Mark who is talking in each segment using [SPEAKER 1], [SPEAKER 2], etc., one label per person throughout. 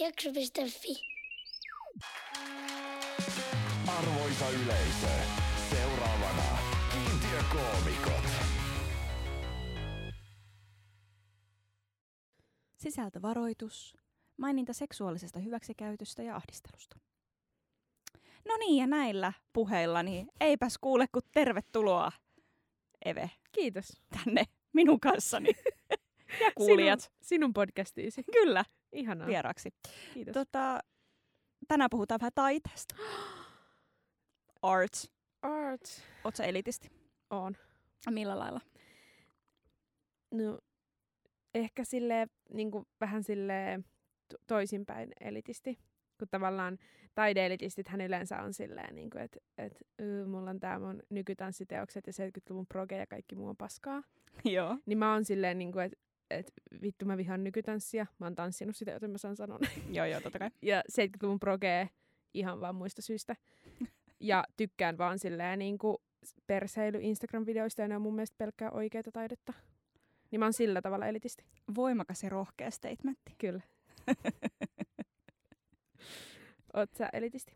[SPEAKER 1] Jakso.fi.
[SPEAKER 2] Arvoisa yleisö, seuraavana kiintiökoomikot.
[SPEAKER 3] Sisältövaroitus. Maininta seksuaalisesta hyväksikäytöstä ja ahdistelusta. No niin, ja näillä puheilla, niin eipäs kuule, kun tervetuloa, Eve,
[SPEAKER 4] Kiitos.
[SPEAKER 3] tänne minun kanssani. ja kuulijat.
[SPEAKER 4] Sinun, sinun podcastiisi.
[SPEAKER 3] Kyllä,
[SPEAKER 4] Ihanaa.
[SPEAKER 3] vieraksi.
[SPEAKER 4] Kiitos.
[SPEAKER 3] Tota, tänään puhutaan vähän taiteesta. Art.
[SPEAKER 4] Art.
[SPEAKER 3] Oot sä elitisti?
[SPEAKER 4] On.
[SPEAKER 3] Millä lailla?
[SPEAKER 4] No, ehkä sille niin vähän sille toisinpäin elitisti. Kun tavallaan taideelitistit hän yleensä on silleen, niin kuin, että et, y, mulla on tää mun nykytanssiteokset ja 70-luvun proge ja kaikki muu on paskaa.
[SPEAKER 3] Joo.
[SPEAKER 4] Niin mä oon silleen, niin kuin, että et, vittu mä vihaan nykytanssia. Mä oon tanssinut sitä, joten mä saan sanoa näin.
[SPEAKER 3] joo, joo, totta kai.
[SPEAKER 4] ja 70-luvun progee ihan vaan muista syistä. Ja tykkään vaan silleen niin kuin perseily Instagram-videoista ja ne on mun mielestä pelkkää oikeita taidetta. Niin mä oon sillä tavalla elitisti.
[SPEAKER 3] Voimakas ja rohkea statementti.
[SPEAKER 4] Kyllä. Oot sä elitisti?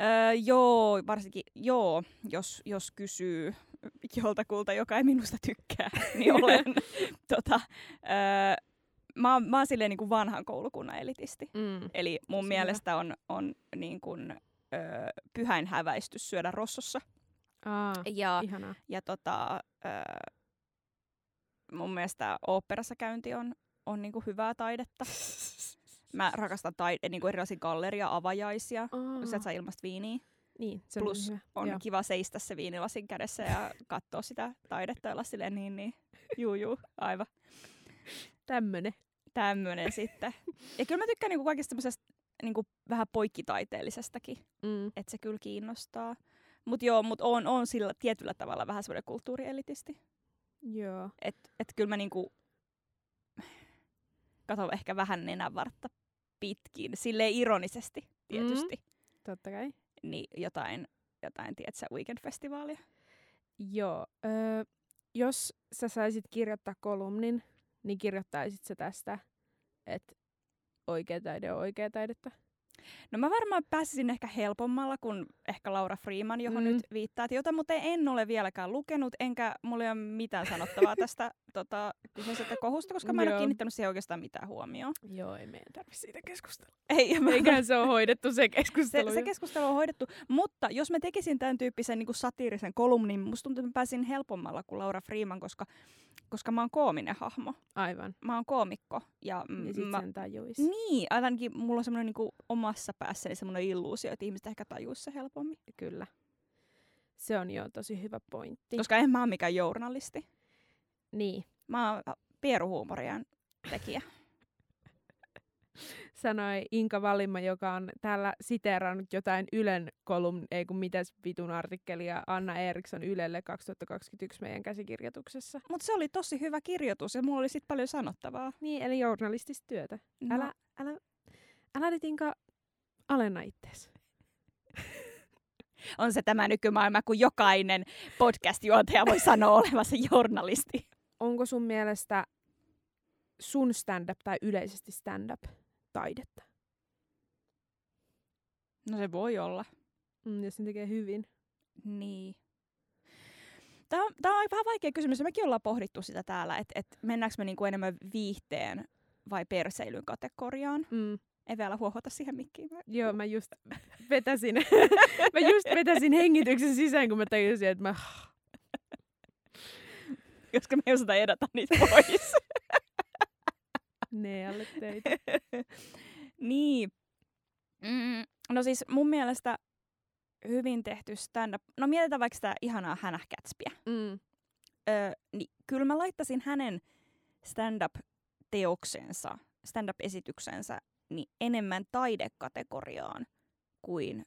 [SPEAKER 3] Öö, joo, varsinkin joo, jos, jos kysyy joltakulta, joka ei minusta tykkää, niin olen. tota, öö, mä, oon- mä oon silleen niin kuin vanhan koulukunnan elitisti.
[SPEAKER 4] Mm.
[SPEAKER 3] Eli mun
[SPEAKER 4] Tosi
[SPEAKER 3] mielestä on, on niin kuin, öö, pyhäin häväistys syödä rossossa.
[SPEAKER 4] Aa,
[SPEAKER 3] Ja,
[SPEAKER 4] ihanaa.
[SPEAKER 3] ja tota, öö, mun mielestä oopperassa käynti on, on niin kuin hyvää taidetta. Mä rakastan taide, niin kuin erilaisia galleria, avajaisia.
[SPEAKER 4] Aa,
[SPEAKER 3] Sä et saa ilmasta viiniä.
[SPEAKER 4] Niin, se on
[SPEAKER 3] Plus on
[SPEAKER 4] Joo.
[SPEAKER 3] kiva seistä se viinilasin kädessä ja katsoa sitä taidetta olla silleen niin, niin, juu, juu, aivan.
[SPEAKER 4] Tämmönen.
[SPEAKER 3] Tämmönen sitten. Ja kyllä mä tykkään niinku kaikista semmoisesta niinku vähän poikkitaiteellisestakin,
[SPEAKER 4] Mm.
[SPEAKER 3] että se kyllä kiinnostaa. Mut joo, mut on, on sillä tietyllä tavalla vähän semmoinen kulttuurielitisti.
[SPEAKER 4] Joo.
[SPEAKER 3] Että et kyllä mä niinku katon ehkä vähän nenänvartta pitkin, silleen ironisesti tietysti, mm.
[SPEAKER 4] Totta kai.
[SPEAKER 3] Niin jotain, jotain tiedätkö, weekend-festivaalia.
[SPEAKER 4] Joo. Öö, jos sä saisit kirjoittaa kolumnin, niin kirjoittaisit sä tästä, että oikea taide on oikea taidetta?
[SPEAKER 3] No mä varmaan pääsisin ehkä helpommalla kuin ehkä Laura Freeman, johon
[SPEAKER 4] Mm.
[SPEAKER 3] nyt viittaat, jota mutta en ole vieläkään lukenut, enkä mulla ei ole mitään sanottavaa tästä tota, kyseisestä kohusta, koska mä en ole kiinnittänyt siihen oikeastaan mitään huomioon.
[SPEAKER 4] Joo, ei meidän tarvitse siitä keskustella.
[SPEAKER 3] Ei, mä,
[SPEAKER 4] Eiköhän se ole hoidettu se
[SPEAKER 3] se,
[SPEAKER 4] keskustelu.
[SPEAKER 3] se
[SPEAKER 4] jo.
[SPEAKER 3] keskustelu on hoidettu, mutta jos mä tekisin tämän tyyppisen niin kuin satiirisen kolumnin, musta tuntuu, että mä pääsin helpommalla kuin Laura Freeman, koska, koska mä oon koominen hahmo.
[SPEAKER 4] Aivan.
[SPEAKER 3] Mä oon koomikko. Ja,
[SPEAKER 4] Niin sit
[SPEAKER 3] mä,
[SPEAKER 4] sen tajuis.
[SPEAKER 3] niin, ainakin mulla on semmoinen niin omassa päässäni semmoinen illuusio, että ihmiset ehkä tajuisi se helpommin.
[SPEAKER 4] Kyllä. Se on jo tosi hyvä pointti.
[SPEAKER 3] Koska en mä ole mikään journalisti.
[SPEAKER 4] Niin.
[SPEAKER 3] Mä oon pieruhuumorien tekijä.
[SPEAKER 4] Sanoi Inka Valimma, joka on täällä siteerannut jotain Ylen kolumn, ei kun mitäs vitun artikkelia Anna Eriksson Ylelle 2021 meidän käsikirjoituksessa.
[SPEAKER 3] Mutta se oli tosi hyvä kirjoitus ja mulla oli sit paljon sanottavaa.
[SPEAKER 4] Niin, eli journalistista työtä.
[SPEAKER 3] No,
[SPEAKER 4] Älä, älä, älä nyt Inka alenna ittees.
[SPEAKER 3] On se tämä nykymaailma, kun jokainen podcast-juontaja voi sanoa olevansa journalisti.
[SPEAKER 4] Onko sun mielestä sun stand-up tai yleisesti stand-up taidetta?
[SPEAKER 3] No se voi olla.
[SPEAKER 4] Mm, jos sen tekee hyvin.
[SPEAKER 3] Niin. Tämä on, tää on vähän vaikea kysymys. Mekin ollaan pohdittu sitä täällä, että et mennäänkö me niinku enemmän viihteen vai perseilyn kategoriaan.
[SPEAKER 4] Mm.
[SPEAKER 3] Ei vielä huohota siihen mikkiin. Mä-
[SPEAKER 4] Joo, mä just vetäsin, mä just vetäsin hengityksen sisään, kun mä tajusin, että mä...
[SPEAKER 3] Koska me ei osata edata niitä pois.
[SPEAKER 4] Ne alle teitä.
[SPEAKER 3] niin. Mm, no siis mun mielestä hyvin tehty stand-up. No mietitään vaikka sitä ihanaa Hannah Gatsbyä.
[SPEAKER 4] Mm.
[SPEAKER 3] Öö, niin kyllä mä laittaisin hänen stand-up-teoksensa, stand-up-esityksensä niin enemmän taidekategoriaan kuin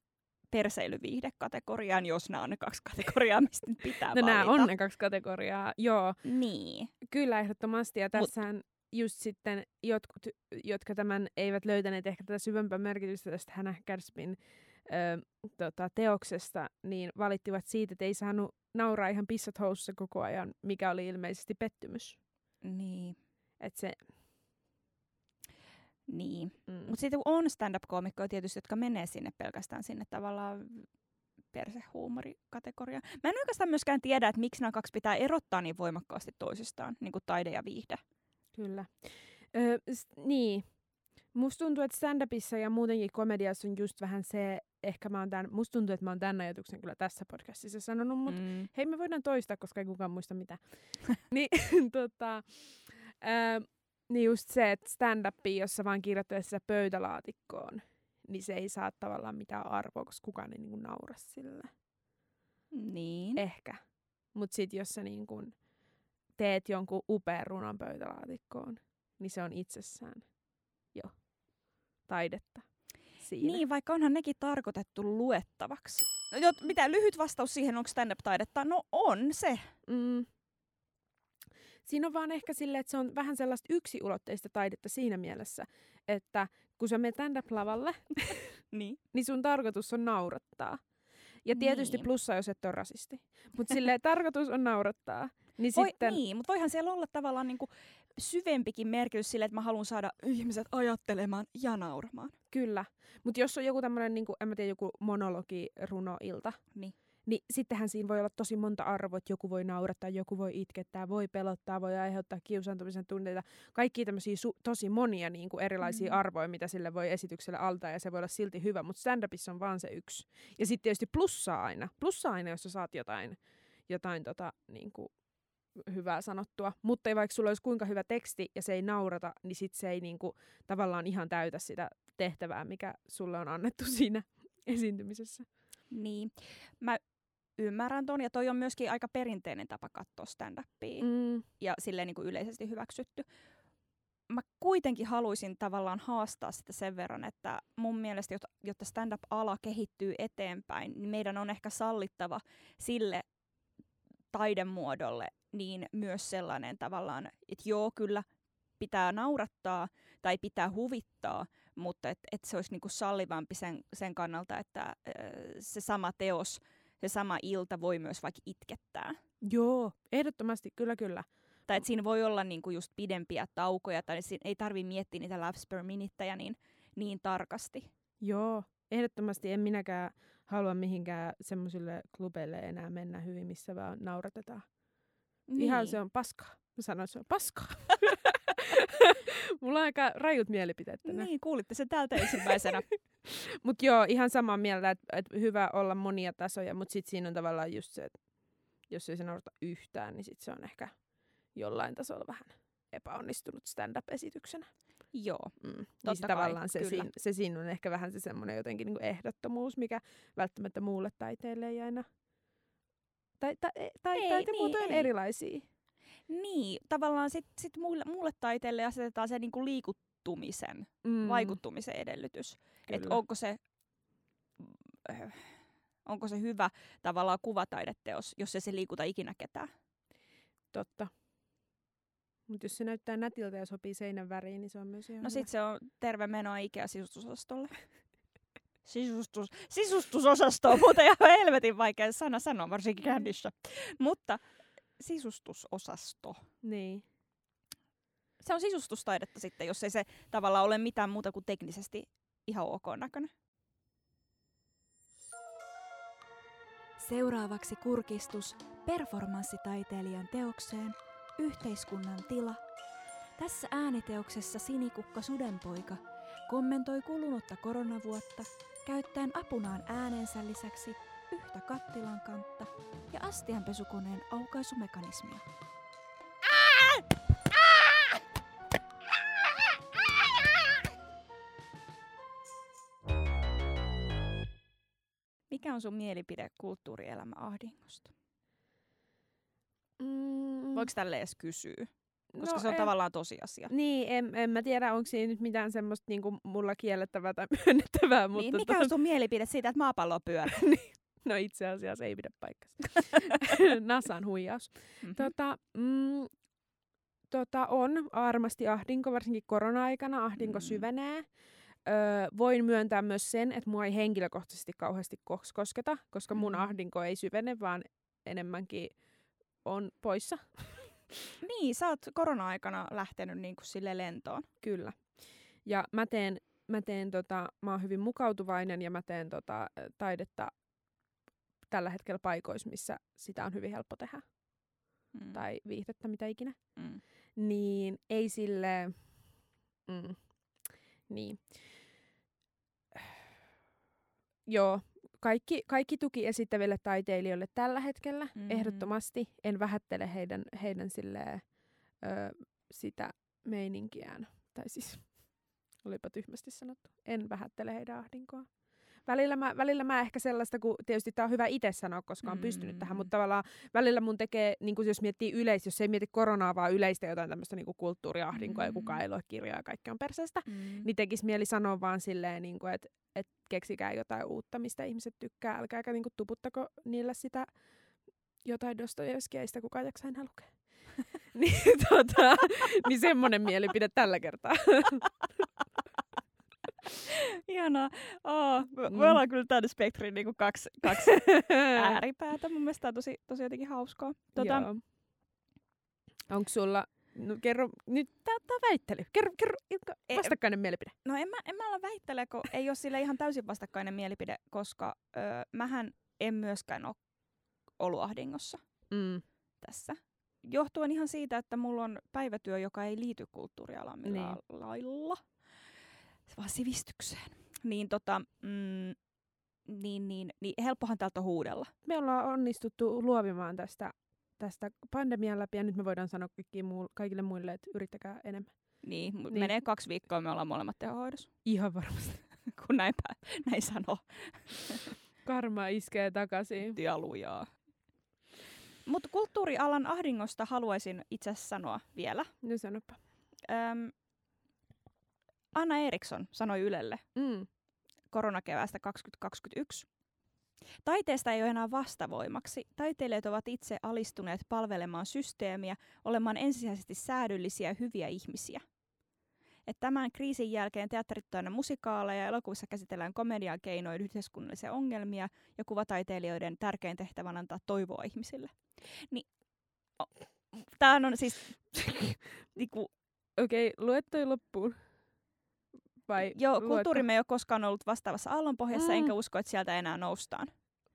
[SPEAKER 3] perseilyviihdekategoriaan, jos nämä on ne kaksi kategoriaa, mistä nyt pitää
[SPEAKER 4] No nämä
[SPEAKER 3] valita.
[SPEAKER 4] on ne kaksi kategoriaa. Joo,
[SPEAKER 3] Niin.
[SPEAKER 4] kyllä ehdottomasti. Ja
[SPEAKER 3] Mut-
[SPEAKER 4] tässähän just sitten jotkut, jotka tämän eivät löytäneet ehkä tätä syvempää merkitystä tästä Hannah Gadsbyn ö, tota, teoksesta, niin valittivat siitä, että ei saanut nauraa ihan pissat housussa koko ajan, mikä oli ilmeisesti pettymys.
[SPEAKER 3] Niin.
[SPEAKER 4] Et se,
[SPEAKER 3] Niin.
[SPEAKER 4] Mm.
[SPEAKER 3] Mutta sitten on stand-up-koomikkoja tietysti, jotka menee sinne pelkästään sinne tavallaan persehuumorikategoriaan. Mä en oikeastaan myöskään tiedä, että miksi nämä kaksi pitää erottaa niin voimakkaasti toisistaan, niin kuin taide ja viihde.
[SPEAKER 4] Kyllä. Ö, s- niin. Musta tuntuu, että stand-upissa ja muutenkin komediassa on just vähän se, ehkä mä oon tämän, musta tuntuu, että mä oon tämän ajatuksen kyllä tässä podcastissa sanonut, mutta
[SPEAKER 3] Mm.
[SPEAKER 4] hei me voidaan toistaa, koska ei kukaan muista mitä. niin, tota, ö, niin just se, että stand-up, jos sä vaan kirjoittelet sitä pöytälaatikkoon, niin se ei saa tavallaan mitään arvoa, koska kukaan ei niinku naura sille.
[SPEAKER 3] Niin.
[SPEAKER 4] Ehkä. Mutta sitten jos sä niin kun teet jonkun upean runon pöytälaatikkoon, niin se on itsessään jo taidetta siinä.
[SPEAKER 3] Niin, vaikka onhan nekin tarkoitettu luettavaksi. No, jot, mitä lyhyt vastaus siihen, onko stand-up-taidetta? No on se.
[SPEAKER 4] Mm. Siinä on vaan ehkä silleen, että se on vähän sellaista yksiulotteista taidetta siinä mielessä, että kun sä menet stand-up-lavalle,
[SPEAKER 3] Niin.
[SPEAKER 4] niin sun tarkoitus on naurattaa. Ja tietysti
[SPEAKER 3] Niin.
[SPEAKER 4] plussa, jos et ole rasisti. Mutta silleen tarkoitus on naurattaa. Niin
[SPEAKER 3] Voi,
[SPEAKER 4] sitten,
[SPEAKER 3] Niin, mutta voihan siellä olla tavallaan niinku syvempikin merkitys sille, että mä haluan saada ihmiset ajattelemaan ja nauramaan.
[SPEAKER 4] Kyllä. Mutta jos on joku tämmöinen, niin en mä tiedä, joku monologi, runoilta,
[SPEAKER 3] Niin.
[SPEAKER 4] Niin sittenhän siinä voi olla tosi monta arvoa, että joku voi naurattaa, joku voi itkettää, voi pelottaa, voi aiheuttaa kiusaantumisen tunteita. Kaikki tämmöisiä su- tosi monia niin kuin erilaisia
[SPEAKER 3] Mm.
[SPEAKER 4] arvoja, mitä sille voi esitykselle altaa ja se voi olla silti hyvä, mutta stand-upissa on vaan se yksi. Ja sitten tietysti plussaa aina. Plussaa aina, jos sä saat jotain, jotain tota, niin kuin hyvää sanottua. Mutta ei vaikka sulla olisi kuinka hyvä teksti ja se ei naurata, niin sit se ei niin kuin, tavallaan ihan täytä sitä tehtävää, mikä sulle on annettu siinä esiintymisessä.
[SPEAKER 3] Niin. Mä ymmärrän ton, ja toi on myöskin aika perinteinen tapa katsoa stand-upia.
[SPEAKER 4] Mm.
[SPEAKER 3] ja silleen niin kuin yleisesti hyväksytty. Mä kuitenkin haluaisin tavallaan haastaa sitä sen verran, että mun mielestä, jotta, stand-up-ala kehittyy eteenpäin, niin meidän on ehkä sallittava sille taidemuodolle niin myös sellainen tavallaan, että joo, kyllä pitää naurattaa tai pitää huvittaa, mutta että et se olisi niinku sallivampi sen, sen kannalta, että se sama teos, se sama ilta voi myös vaikka itkettää.
[SPEAKER 4] Joo, ehdottomasti, kyllä kyllä.
[SPEAKER 3] Tai että siinä voi olla niinku just pidempiä taukoja, tai siinä ei tarvi miettiä niitä laughs per minuutteja niin, niin tarkasti.
[SPEAKER 4] Joo, ehdottomasti en minäkään halua mihinkään semmoisille klubeille enää mennä hyvin, missä vaan nauratetaan. Niin. Ihan se on paskaa. Mä sanoin, että se on paskaa. Mulla on aika rajut mielipiteet tänään.
[SPEAKER 3] Niin, kuulitte sen täältä ensimmäisenä.
[SPEAKER 4] Mutta joo, ihan samaa mieltä, että et hyvä olla monia tasoja, mutta sitten siinä on tavallaan just se, että jos ei se naurata yhtään, niin sitten se on ehkä jollain tasolla vähän epäonnistunut stand-up-esityksenä.
[SPEAKER 3] Joo.
[SPEAKER 4] Mm. Niin
[SPEAKER 3] Totta
[SPEAKER 4] se
[SPEAKER 3] kai,
[SPEAKER 4] tavallaan se, siinä, se siinä on ehkä vähän se semmoinen jotenkin niinku ehdottomuus, mikä välttämättä muulle taiteelle ei aina... Tai, tai, tai, tai
[SPEAKER 3] Ei,
[SPEAKER 4] taitemuotoja
[SPEAKER 3] niin,
[SPEAKER 4] on erilaisia.
[SPEAKER 3] Niin, tavallaan sitten sit mulle, mulle taiteelle asetetaan se niinku liikuttumisen,
[SPEAKER 4] Mm,
[SPEAKER 3] vaikuttumisen edellytys. Että onko se, onko se hyvä tavallaan kuvataideteos, jos ei se liikuta ikinä ketään.
[SPEAKER 4] Totta. Mutta jos se näyttää nätiltä ja sopii seinän väriin, niin se on myös ihan
[SPEAKER 3] No sit se on terve menoa Ikea sisustusosastolle. Sisustus, sisustusosasto on muuten ihan helvetin vaikea sana sanoa, varsinkin kännissä. Mutta sisustusosasto.
[SPEAKER 4] Niin.
[SPEAKER 3] Se on sisustustaidetta sitten, jos ei se tavallaan ole mitään muuta kuin teknisesti ihan ok näköinen. Seuraavaksi kurkistus performanssitaiteilijan teokseen Yhteiskunnan tila. Tässä ääniteoksessa Sinikukka Sudenpoika kommentoi kulunutta koronavuotta käyttäen apunaan äänensä lisäksi yhtä kattilan kantta ja astianpesukoneen aukaisumekanismia. On sun mielipide kulttuurielämän ahdingosta?
[SPEAKER 4] Mm,
[SPEAKER 3] Voiko tälle edes kysyä? Koska
[SPEAKER 4] no,
[SPEAKER 3] se on
[SPEAKER 4] en-
[SPEAKER 3] tavallaan tosiasia.
[SPEAKER 4] Niin, en, en mä tiedä, onko siinä nyt mitään semmoista niinku mulla kiellettävää tai myönnettävää, mutta
[SPEAKER 3] niin, mikä
[SPEAKER 4] tota-
[SPEAKER 3] on sun mielipide siitä, että maapallo pyörää?
[SPEAKER 4] no itse asiassa ei pidä paikkansa. Nasan huijaus.
[SPEAKER 3] Mhm.
[SPEAKER 4] Tota, mm, tota, on varmasti ahdinko, varsinkin korona-aikana ahdinko
[SPEAKER 3] Mm.
[SPEAKER 4] syvenee. Öö, voin myöntää myös sen, että mua ei henkilökohtaisesti kauheasti kos- kosketa, koska mun
[SPEAKER 3] Mm.
[SPEAKER 4] ahdinko ei syvene, vaan enemmänkin on poissa.
[SPEAKER 3] Niin, sä oot korona-aikana lähtenyt niin kuin sille lentoon.
[SPEAKER 4] Kyllä. Ja mä teen, mä teen tota, mä oon hyvin mukautuvainen ja mä teen tota, taidetta tällä hetkellä paikoissa, missä sitä on hyvin helppo tehdä.
[SPEAKER 3] Mm.
[SPEAKER 4] Tai viihdettä, mitä ikinä.
[SPEAKER 3] Mm.
[SPEAKER 4] Niin ei sille... Mm, niin. Joo, kaikki, kaikki tuki esittäville taiteilijoille tällä hetkellä,
[SPEAKER 3] Mhm.
[SPEAKER 4] mm-hmm. ehdottomasti. En vähättele heidän, heidän silleen, ö, sitä meininkiään. Tai siis, olipa tyhmästi sanottu. En vähättele heidän ahdinkoa. Välillä mä, välillä mä ehkä sellaista, kun tietysti tämä on hyvä itse sanoa, koska on pystynyt tähän,
[SPEAKER 3] Mm.
[SPEAKER 4] mutta tavallaan välillä mun tekee, niin kun jos miettii yleistä, jos ei mieti koronaa, vaan yleistä jotain tämmöistä niin kulttuuriahdinkoa, mm. ja kukaan ei lue kirjaa ja kaikki on perseestä,
[SPEAKER 3] Mm.
[SPEAKER 4] niin tekisi mieli sanoa vaan silleen, niin että et keksikää jotain uutta, mistä ihmiset tykkää. Älkääkä niin tuputtako niillä sitä jotain Dostojevskia, ei sitä kukaan jaksa enää lukea. niin, tota, niin semmoinen mielipide tällä kertaa.
[SPEAKER 3] Ihanaa. Oh, me,
[SPEAKER 4] Mm.
[SPEAKER 3] me ollaan kyllä tämän spektrin niin kaksi, kaksi ääripäätä. Mun mielestä tää on tosi, tosi jotenkin hauskaa. Tota,
[SPEAKER 4] Joo. Onko sulla, no kerro, nyt tää, tää väittely. Kerro, kerro, Ilkka,
[SPEAKER 3] E-
[SPEAKER 4] vastakkainen mielipide.
[SPEAKER 3] No en mä, en mä ala väittele, kun ei ole sille ihan täysin vastakkainen mielipide, koska öö, mähän en myöskään ole ollut ahdingossa
[SPEAKER 4] Mm.
[SPEAKER 3] tässä. Johtuen ihan siitä, että mulla on päivätyö, joka ei liity kulttuurialaan millään
[SPEAKER 4] Niin.
[SPEAKER 3] lailla, vaan sivistykseen. Niin tota, mm, niin, niin, niin helppohan täältä on huudella.
[SPEAKER 4] Me ollaan onnistuttu luovimaan tästä, tästä pandemian läpi ja nyt me voidaan sanoa muu, kaikille muille, että yrittäkää enemmän.
[SPEAKER 3] Niin, niin. Menee kaksi viikkoa, me ollaan molemmat tehohoidossa,
[SPEAKER 4] Ihan varmasti.
[SPEAKER 3] kun näin, pä- näin sanoo.
[SPEAKER 4] Karma iskee takaisin.
[SPEAKER 3] Dialujaa. Mutta kulttuurialan ahdingosta haluaisin itse sanoa vielä.
[SPEAKER 4] No sanoppa.
[SPEAKER 3] Öm, Anna Eriksson sanoi Ylelle
[SPEAKER 4] Mm.
[SPEAKER 3] koronakeväästä 2021. Taiteesta ei ole enää vastavoimaksi. Taiteilijat ovat itse alistuneet palvelemaan systeemiä, olemaan ensisijaisesti säädyllisiä ja hyviä ihmisiä. Et tämän kriisin jälkeen teatterit on musikaaleja ja elokuvissa käsitellään komedian keinoin yhteiskunnallisia ongelmia ja kuvataiteilijoiden tärkein tehtävä on antaa toivoa ihmisille. Niin, o- tämä on siis niinku,
[SPEAKER 4] Okei, okay, luet toi loppuun. Vai
[SPEAKER 3] Joo,
[SPEAKER 4] luetko?
[SPEAKER 3] kulttuurimme ei ole koskaan ollut vastaavassa aallonpohjassa,
[SPEAKER 4] Mm.
[SPEAKER 3] enkä usko, että sieltä enää noustaan.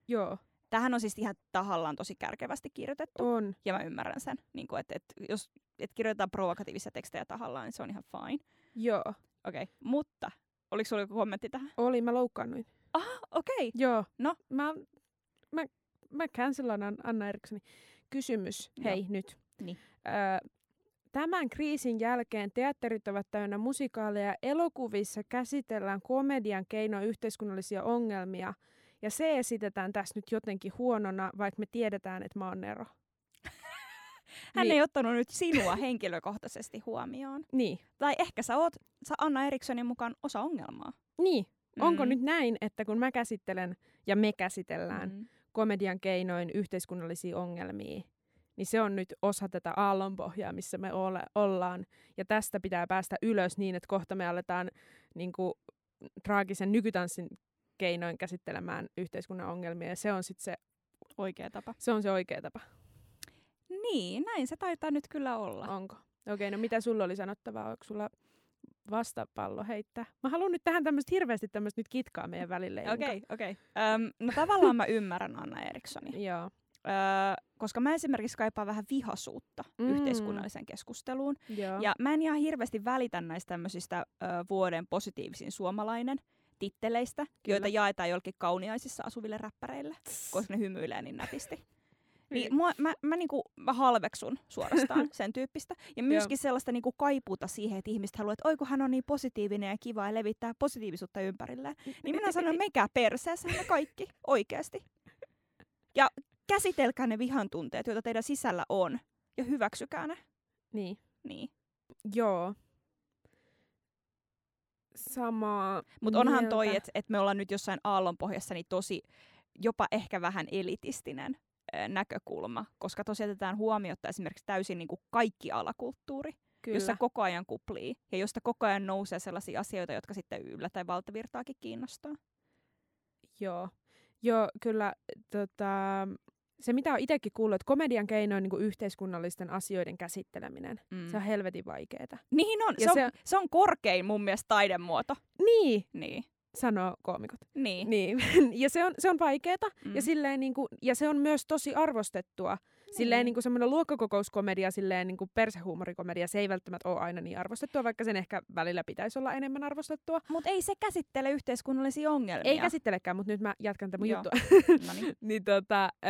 [SPEAKER 4] Joo,
[SPEAKER 3] Tähän on siis ihan tahallaan tosi kärkevästi kirjoitettu,
[SPEAKER 4] on.
[SPEAKER 3] ja mä ymmärrän sen. Niin kuin, että, että jos et kirjoitetaan provokatiivisia tekstejä tahallaan, niin se on ihan fine.
[SPEAKER 4] Joo,
[SPEAKER 3] Okei, okay. mutta oliko sulla joku kommentti tähän?
[SPEAKER 4] oli. Mä loukkaannuin.
[SPEAKER 3] Aha, okei. Okay.
[SPEAKER 4] Joo.
[SPEAKER 3] No?
[SPEAKER 4] Mä, mä, mä cancelan An- Anna Erikssoni. Kysymys,
[SPEAKER 3] Joo.
[SPEAKER 4] hei nyt.
[SPEAKER 3] Niin.
[SPEAKER 4] Öö, tämän kriisin jälkeen teatterit ovat täynnä musikaaleja. Elokuvissa käsitellään komedian keinoin yhteiskunnallisia ongelmia. Ja se esitetään tässä nyt jotenkin huonona, vaikka me tiedetään, että mä oon Nero.
[SPEAKER 3] Hän
[SPEAKER 4] Niin.
[SPEAKER 3] ei ottanut nyt sinua henkilökohtaisesti huomioon.
[SPEAKER 4] Niin.
[SPEAKER 3] Tai ehkä sä oot sä Anna Erikssonin mukaan osa ongelmaa.
[SPEAKER 4] Niin. Onko
[SPEAKER 3] Mm.
[SPEAKER 4] nyt näin, että kun mä käsittelen ja me käsitellään
[SPEAKER 3] Mm.
[SPEAKER 4] komedian keinoin yhteiskunnallisia ongelmia, niin se on nyt osa tätä aallonpohjaa, missä me ole, ollaan. Ja tästä pitää päästä ylös niin, että kohta me aletaan niin kuin, traagisen nykytanssin keinoin käsittelemään yhteiskunnan ongelmia. Ja se on sitten se,
[SPEAKER 3] Oikea tapa.
[SPEAKER 4] se, on se oikea tapa.
[SPEAKER 3] Niin, näin se taitaa nyt kyllä olla.
[SPEAKER 4] Onko? Okei, no mitä sulla oli sanottavaa? Onko sulla vastapallo heittää? Mä haluan nyt tähän tämmöistä hirveästi tämmöistä nyt kitkaa meidän välille.
[SPEAKER 3] Okei, okei. Öm, No tavallaan mä ymmärrän Anna Erikssonia.
[SPEAKER 4] Joo.
[SPEAKER 3] Öö, koska mä esimerkiksi kaipaan vähän vihasuutta
[SPEAKER 4] Mm.
[SPEAKER 3] yhteiskunnalliseen keskusteluun.
[SPEAKER 4] Joo.
[SPEAKER 3] Ja mä en ihan hirveästi välitä näistä tämmöisistä ö, vuoden positiivisin suomalainen titteleistä,
[SPEAKER 4] Kyllä.
[SPEAKER 3] joita jaetaan jollekin kauniaisissa asuville räppäreille, koska ne hymyilee niin nätisti.
[SPEAKER 4] Niin.
[SPEAKER 3] Niin mua, mä, mä, niinku, mä halveksun suorastaan sen tyyppistä. Ja myöskin sellaista niinku kaipuuta siihen, että ihmiset haluaa, että oi kun hän on niin positiivinen ja kiva ja levittää positiivisuutta ympärilleen. Niin minä sanon, menkää perseessä me kaikki, oikeasti. Ja käsitelkää ne vihan tunteet, joita teidän sisällä on, ja hyväksykää ne.
[SPEAKER 4] Niin.
[SPEAKER 3] Niin.
[SPEAKER 4] Joo. Samaa
[SPEAKER 3] Mutta onhan toi, että et me ollaan nyt jossain aallonpohjassa niin tosi jopa ehkä vähän elitistinen ö, näkökulma, koska tosiaan jätetään huomiota esimerkiksi täysin niin kuin kaikki alakulttuuri,
[SPEAKER 4] Kyllä.
[SPEAKER 3] jossa koko ajan kuplii ja josta koko ajan nousee sellaisia asioita, jotka sitten yllättäen valtavirtaakin kiinnostaa.
[SPEAKER 4] Joo. Joo, kyllä tota, se mitä on itsekin kuullut, että komedian keino on niin yhteiskunnallisten asioiden käsitteleminen.
[SPEAKER 3] Mm.
[SPEAKER 4] Se on helvetin vaikeeta.
[SPEAKER 3] Niin on.
[SPEAKER 4] Ja
[SPEAKER 3] Se, on,
[SPEAKER 4] se-
[SPEAKER 3] se on korkein mun mielestä taidemuoto.
[SPEAKER 4] Niin,
[SPEAKER 3] Niin.
[SPEAKER 4] sanoo koomikot.
[SPEAKER 3] Niin.
[SPEAKER 4] Niin. ja se on, se on vaikeeta.
[SPEAKER 3] Mm.
[SPEAKER 4] Ja, silleen, niin kuin, ja se on myös tosi arvostettua. Silleen niin kuin semmoinen luokkakokouskomedia, silleen niin kuin persehuumorikomedia, se ei välttämättä ole aina niin arvostettua, vaikka sen ehkä välillä pitäisi olla enemmän arvostettua.
[SPEAKER 3] Mutta ei se käsittele yhteiskunnallisia ongelmia.
[SPEAKER 4] Ei käsittelekään, mutta nyt mä jatkan
[SPEAKER 3] Joo.
[SPEAKER 4] juttua.
[SPEAKER 3] No niin.
[SPEAKER 4] niin tota, ö,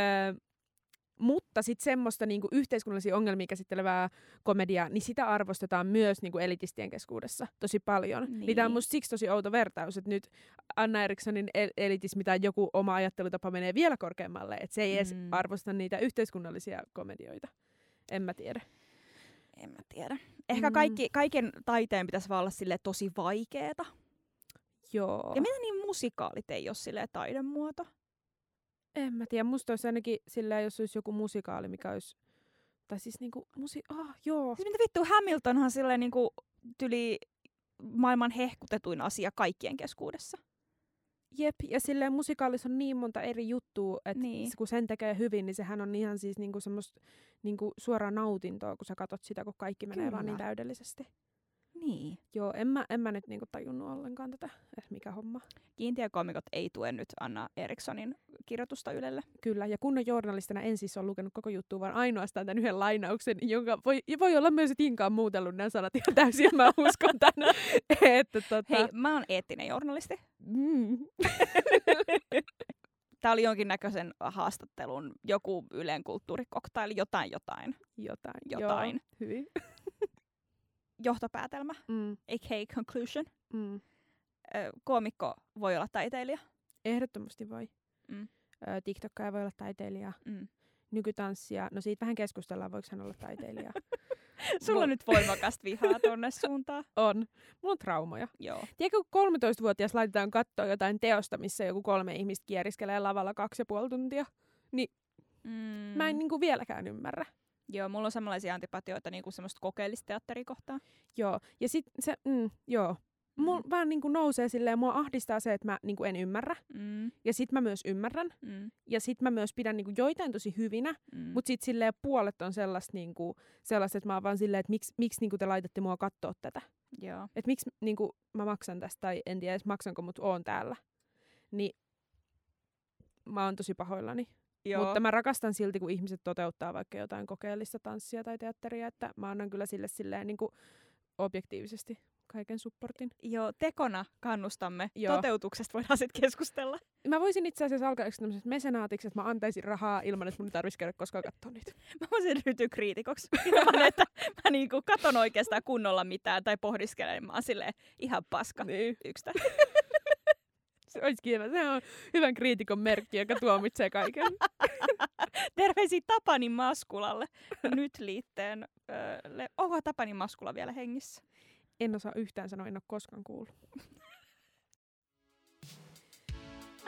[SPEAKER 4] mutta sitten semmoista niinku yhteiskunnallisia ongelmia käsittelevää komediaa, niin sitä arvostetaan myös niinku elitistien keskuudessa tosi paljon. Niin. niin tämä on
[SPEAKER 3] Niin.
[SPEAKER 4] musta siksi tosi outo vertaus, että nyt Anna Erikssonin el- elitismi tai joku oma ajattelutapa menee vielä korkeammalle, että se ei edes
[SPEAKER 3] Mm.
[SPEAKER 4] arvosta niitä yhteiskunnallisia komedioita. En mä tiedä.
[SPEAKER 3] En mä tiedä. Ehkä
[SPEAKER 4] Mm.
[SPEAKER 3] kaikki, kaiken taiteen pitäisi vaan olla sille tosi vaikeeta.
[SPEAKER 4] Joo.
[SPEAKER 3] Ja mitä niin musikaalit ei ole silleen taidemuoto?
[SPEAKER 4] En mä tiedä, musta olisi ainakin silleen, jos olisi joku musikaali, mikä olisi... Tai siis niinku, musi... Ah, joo.
[SPEAKER 3] Siis mitä vittu, Hamiltonhan silleen niinku tyli maailman hehkutetuin asia kaikkien keskuudessa.
[SPEAKER 4] Jep, ja silleen musikaalissa on niin monta eri juttua, että
[SPEAKER 3] Niin.
[SPEAKER 4] kun sen tekee hyvin, niin sehän on ihan siis niinku semmoista niinku suoraa nautintoa, kun sä katot sitä, kun kaikki menee vaan niin
[SPEAKER 3] Kyllä.
[SPEAKER 4] täydellisesti.
[SPEAKER 3] Niin.
[SPEAKER 4] Joo, en mä, en mä nyt niinku tajunnut ollenkaan tätä, että mikä homma.
[SPEAKER 3] Kiintiökomikot ei tue nyt Anna Erikssonin kirjoitusta Ylelle.
[SPEAKER 4] Kyllä, ja kunnon journalistina en siis ole lukenut koko juttua, vaan ainoastaan tämän yhden lainauksen, jonka voi, voi olla myös, että Inka on muutellut nämä sanat ihan täysin, mä uskon tämän. että tota,
[SPEAKER 3] Hei, mä oon eettinen journalisti.
[SPEAKER 4] mm,
[SPEAKER 3] Tää oli jonkinnäköisen haastattelun, joku Ylen kulttuurikoktaili, jotain jotain,
[SPEAKER 4] jotain.
[SPEAKER 3] Jotain.
[SPEAKER 4] Joo, hyvin.
[SPEAKER 3] johtopäätelmä,
[SPEAKER 4] Mm,
[SPEAKER 3] a.k.a. conclusion.
[SPEAKER 4] mm.
[SPEAKER 3] Koomikko voi olla taiteilija.
[SPEAKER 4] Ehdottomasti voi.
[SPEAKER 3] Mm.
[SPEAKER 4] TikTokkaaja voi olla taiteilija.
[SPEAKER 3] Mm.
[SPEAKER 4] Nykytanssia, no siitä vähän keskustellaan, voiko hän olla taiteilija.
[SPEAKER 3] Sulla on nyt voimakasta vihaa tonne suuntaan.
[SPEAKER 4] On. Mulla on traumoja.
[SPEAKER 3] Joo.
[SPEAKER 4] Tiedätkö, kun 13-vuotias laitetaan katsoa jotain teosta, missä joku kolme ihmistä kieriskelee lavalla kaksi ja puoli tuntia?
[SPEAKER 3] Mm.
[SPEAKER 4] Mä en niinku vieläkään ymmärrä.
[SPEAKER 3] Joo, mulla on samanlaisia antipatioita niinku semmoista kokeellista teatterikohtaa.
[SPEAKER 4] Joo. Ja sit se, mm, joo. Mulla
[SPEAKER 3] Mm.
[SPEAKER 4] vaan niinku nousee silleen, mua ahdistaa se, että mä niinku en ymmärrä.
[SPEAKER 3] Mm.
[SPEAKER 4] Ja sit mä myös ymmärrän.
[SPEAKER 3] Mm.
[SPEAKER 4] Ja sit mä myös pidän niinku joitain tosi hyvinä.
[SPEAKER 3] Mm.
[SPEAKER 4] Mut sit silleen puolet on sellaista, niinku, sellaista että mä oon vaan silleen, että miksi, miksi niinku te laitatte mua kattoo tätä.
[SPEAKER 3] Joo.
[SPEAKER 4] Että miksi niinku, mä maksan tästä tai en tiedä edes maksanko, mutta oon täällä. Niin mä oon tosi pahoillani.
[SPEAKER 3] Joo.
[SPEAKER 4] Mutta mä rakastan silti, kun ihmiset toteuttaa vaikka jotain kokeellista tanssia tai teatteria, että mä annan kyllä sille silleen niin kuin objektiivisesti kaiken supportin.
[SPEAKER 3] Joo, tekona kannustamme.
[SPEAKER 4] Joo.
[SPEAKER 3] Toteutuksesta voidaan sitten keskustella.
[SPEAKER 4] Mä voisin itse asiassa alkaa yksi tämmöisestä mesenaatiksi, että mä antaisin rahaa ilman, että mun tarvitsisi käydä koskaan katsoa niitä.
[SPEAKER 3] Mä voisin ryhtyä kriitikoksi. Ilman, että mä niinku katon oikeastaan kunnolla mitään tai pohdiskelen. Mä oon silleen ihan paska.
[SPEAKER 4] Niin.
[SPEAKER 3] Yksi
[SPEAKER 4] Se olisi kiva. Se on hyvän kriitikon merkki, joka tuomitsee kaiken.
[SPEAKER 3] Terveisiä Tapani Maskulalle. Nyt liitteen. Öö, le- Onko Tapani Maskula vielä hengissä?
[SPEAKER 4] En osaa yhtään sanoa, en ole koskaan kuullut.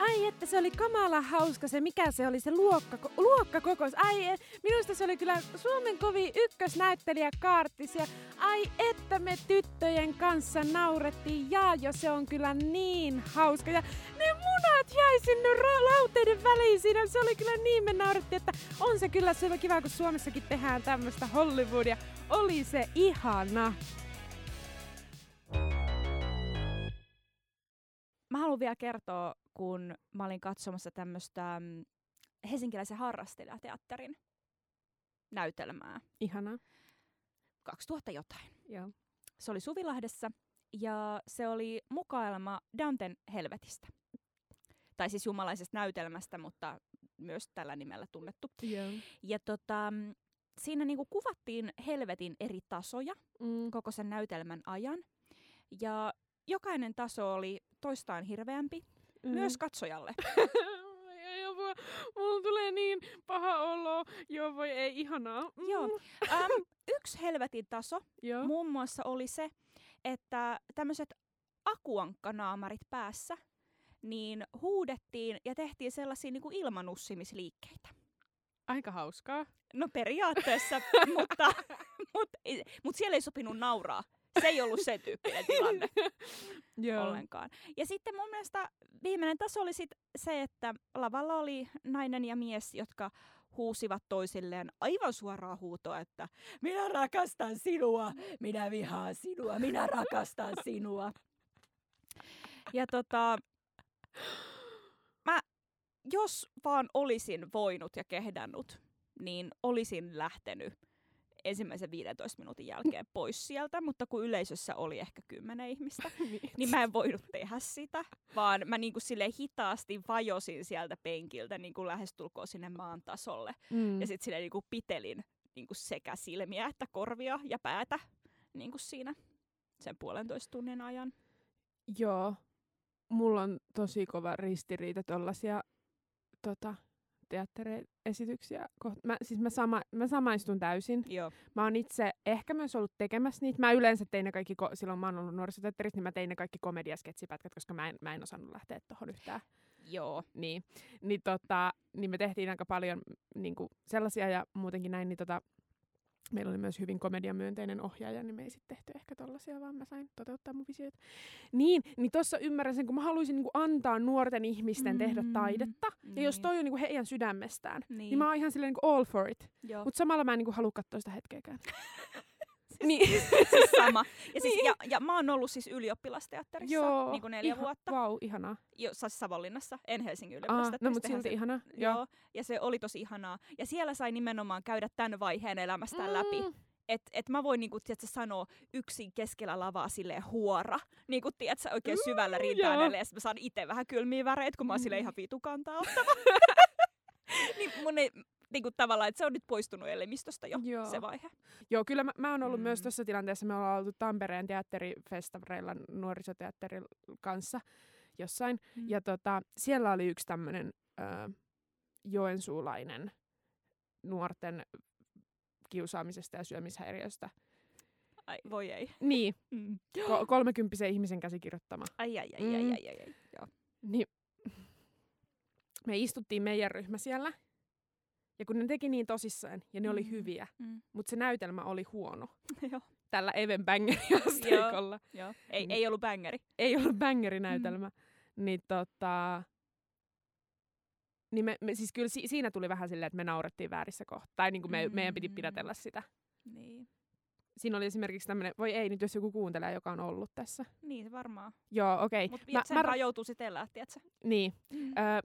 [SPEAKER 4] Ai että se oli kamala hauska se, mikä se oli se luokka, luokkakokous. Ai et, minusta se oli kyllä Suomen kovin ykkösnäyttelijä Kaartis ja ai että me tyttöjen kanssa naurettiin. Ja jo se on kyllä niin hauska ja ne munat jäi sinne lauteiden väliin siinä. Se oli kyllä niin me naurettiin, että on se kyllä se kiva, kun Suomessakin tehdään tämmöistä Hollywoodia. Oli se ihana.
[SPEAKER 3] Mä haluan vielä kertoa, kun mä olin katsomassa tämmöistä mm, helsinkiläisen harrastelijateatterin näytelmää
[SPEAKER 4] Ihana.
[SPEAKER 3] 2000 jotain.
[SPEAKER 4] Joo.
[SPEAKER 3] Se oli Suvilahdessa ja se oli mukaelma Danten helvetistä. Tai siis jumalaisesta näytelmästä, mutta myös tällä nimellä tunnettu.
[SPEAKER 4] Joo.
[SPEAKER 3] Ja tota, mm, siinä niinku kuvattiin helvetin eri tasoja
[SPEAKER 4] Mm.
[SPEAKER 3] koko sen näytelmän ajan. Ja jokainen taso oli toistaan hirveämpi,
[SPEAKER 4] Mm.
[SPEAKER 3] myös katsojalle.
[SPEAKER 4] Mulla tulee niin paha olo. Joo, voi ei, ihanaa. Mm.
[SPEAKER 3] Joo. Um, yksi helvetin taso
[SPEAKER 4] Joo.
[SPEAKER 3] muun muassa oli se, että tämmöiset akuankkanaamarit päässä, niin huudettiin ja tehtiin sellaisia niin kuin ilmanussimisliikkeitä.
[SPEAKER 4] Aika hauskaa.
[SPEAKER 3] No periaatteessa, mutta, mutta, mutta siellä ei sopinut nauraa. Se ei ollut sen tyyppinen tilanne
[SPEAKER 4] Joo.
[SPEAKER 3] ollenkaan. Ja sitten mun mielestä viimeinen taso oli sit se, että lavalla oli nainen ja mies, jotka huusivat toisilleen aivan suoraa huutoa, että minä rakastan sinua, minä vihaan sinua, minä rakastan sinua. Ja tota, mä, jos vaan olisin voinut ja kehdannut, niin olisin lähtenyt ensimmäisen 15 minuutin jälkeen pois sieltä, mutta kun yleisössä oli ehkä kymmenen ihmistä, niin mä en voinut tehdä sitä, vaan mä niinku sille hitaasti vajosin sieltä penkiltä niinku lähestulkoon sinne maan tasolle.
[SPEAKER 4] Mm.
[SPEAKER 3] Ja sitten sille niinku pitelin niinku sekä silmiä että korvia ja päätä niinku siinä sen puolentoista tunnin ajan.
[SPEAKER 4] Joo. Mulla on tosi kova ristiriita tollasia tota, teatteriesityksiä. Mä, siis mä, sama, mä samaistun täysin.
[SPEAKER 3] Joo.
[SPEAKER 4] Mä oon itse ehkä myös ollut tekemässä niitä. Mä yleensä tein ne kaikki, ko- silloin mä oon ollut nuorisoteatterissa, niin mä tein ne kaikki komediasketsipätkät, koska mä en, mä en osannut lähteä tuohon yhtään.
[SPEAKER 3] Joo.
[SPEAKER 4] Niin, niin, tota, niin me tehtiin aika paljon niin kuin sellaisia ja muutenkin näin, niin tota, meillä oli myös hyvin komediamyönteinen ohjaaja, niin me ei sitten tehty ehkä tollasia, vaan mä sain toteuttaa mun visioita. Niin, niin tossa ymmärrän sen, kun mä haluaisin niin kuin antaa nuorten ihmisten tehdä
[SPEAKER 3] Mm,
[SPEAKER 4] taidetta. Ja jos
[SPEAKER 3] niin.
[SPEAKER 4] toi on niin kuin heidän sydämestään, niin,
[SPEAKER 3] Niin.
[SPEAKER 4] niin mä oon ihan silleen niin kuin all for it. Mutta samalla mä en niin kuin halua katsoa sitä hetkeäkään. niin.
[SPEAKER 3] siis sama. Ja, siis, ja, ja mä oon ollut siis ylioppilasteatterissa
[SPEAKER 4] Joo,
[SPEAKER 3] niin kuin neljä
[SPEAKER 4] ihan,
[SPEAKER 3] vuotta.
[SPEAKER 4] Vau, ihanaa.
[SPEAKER 3] Jo, siis Savonlinnassa, en Helsingin
[SPEAKER 4] Aa,
[SPEAKER 3] ylioppilasteatterissa.
[SPEAKER 4] no mutta silti
[SPEAKER 3] se-
[SPEAKER 4] ihanaa.
[SPEAKER 3] Joo. ja se oli tosi ihanaa. Ja siellä sai nimenomaan käydä tämän vaiheen elämästään mm. läpi. Että et mä voin niinku, tiedätkö, sanoa yksin keskellä lavaa silleen huora. Niinku, tiedätkö, oikein
[SPEAKER 4] Mm,
[SPEAKER 3] syvällä
[SPEAKER 4] joo.
[SPEAKER 3] rintaäänellä. Ja sit mä saan itse vähän kylmiä väreitä, kun mä oon
[SPEAKER 4] Mm.
[SPEAKER 3] ihan vitukantaa ottava. niin mun ei, niinku, tavallaan, että se on nyt poistunut elimistöstä jo,
[SPEAKER 4] Joo.
[SPEAKER 3] se vaihe.
[SPEAKER 4] Joo, kyllä mä, mä oon ollut mm. myös tuossa tilanteessa. Me ollaan oltu Tampereen teatterifestareilla nuorisoteatterin kanssa jossain.
[SPEAKER 3] Mm.
[SPEAKER 4] Ja tota, siellä oli yksi tämmöinen joensuulainen nuorten kiusaamisesta ja syömishäiriöstä.
[SPEAKER 3] Ai, voi ei.
[SPEAKER 4] Niin,
[SPEAKER 3] Mm.
[SPEAKER 4] ko- kolmekymppisen ihmisen käsikirjoittama.
[SPEAKER 3] Ai, ai, ai, ai,
[SPEAKER 4] Mm.
[SPEAKER 3] ai, ai, ai. Joo.
[SPEAKER 4] Niin me istuttiin meidän ryhmä siellä. Ja kun ne teki niin tosissaan ja ne oli
[SPEAKER 3] Mm.
[SPEAKER 4] hyviä,
[SPEAKER 3] Mm.
[SPEAKER 4] mutta se näytelmä oli huono.
[SPEAKER 3] Joo.
[SPEAKER 4] Tällä Even Bangerin asteikolla.
[SPEAKER 3] Joo. Ei,
[SPEAKER 4] Mm.
[SPEAKER 3] ei ollut bängeri.
[SPEAKER 4] ei ollut bangerinäytelmä. Mm. Niin tota... Niin me, me, siis kyllä si, siinä tuli vähän silleen, että me naurettiin väärissä kohtaa. Tai niin kuin me, mm. meidän piti
[SPEAKER 3] Mm.
[SPEAKER 4] pidätellä sitä.
[SPEAKER 3] Niin.
[SPEAKER 4] Siinä oli esimerkiksi tämmöinen, voi ei nyt jos joku kuuntelee, joka on ollut tässä.
[SPEAKER 3] Niin se varmaan.
[SPEAKER 4] Joo, okei.
[SPEAKER 3] Mutta
[SPEAKER 4] Mä,
[SPEAKER 3] sen
[SPEAKER 4] mä,
[SPEAKER 3] mä, joutuu sitten elää, tiedätkö?
[SPEAKER 4] niin,
[SPEAKER 3] Mm.
[SPEAKER 4] öö,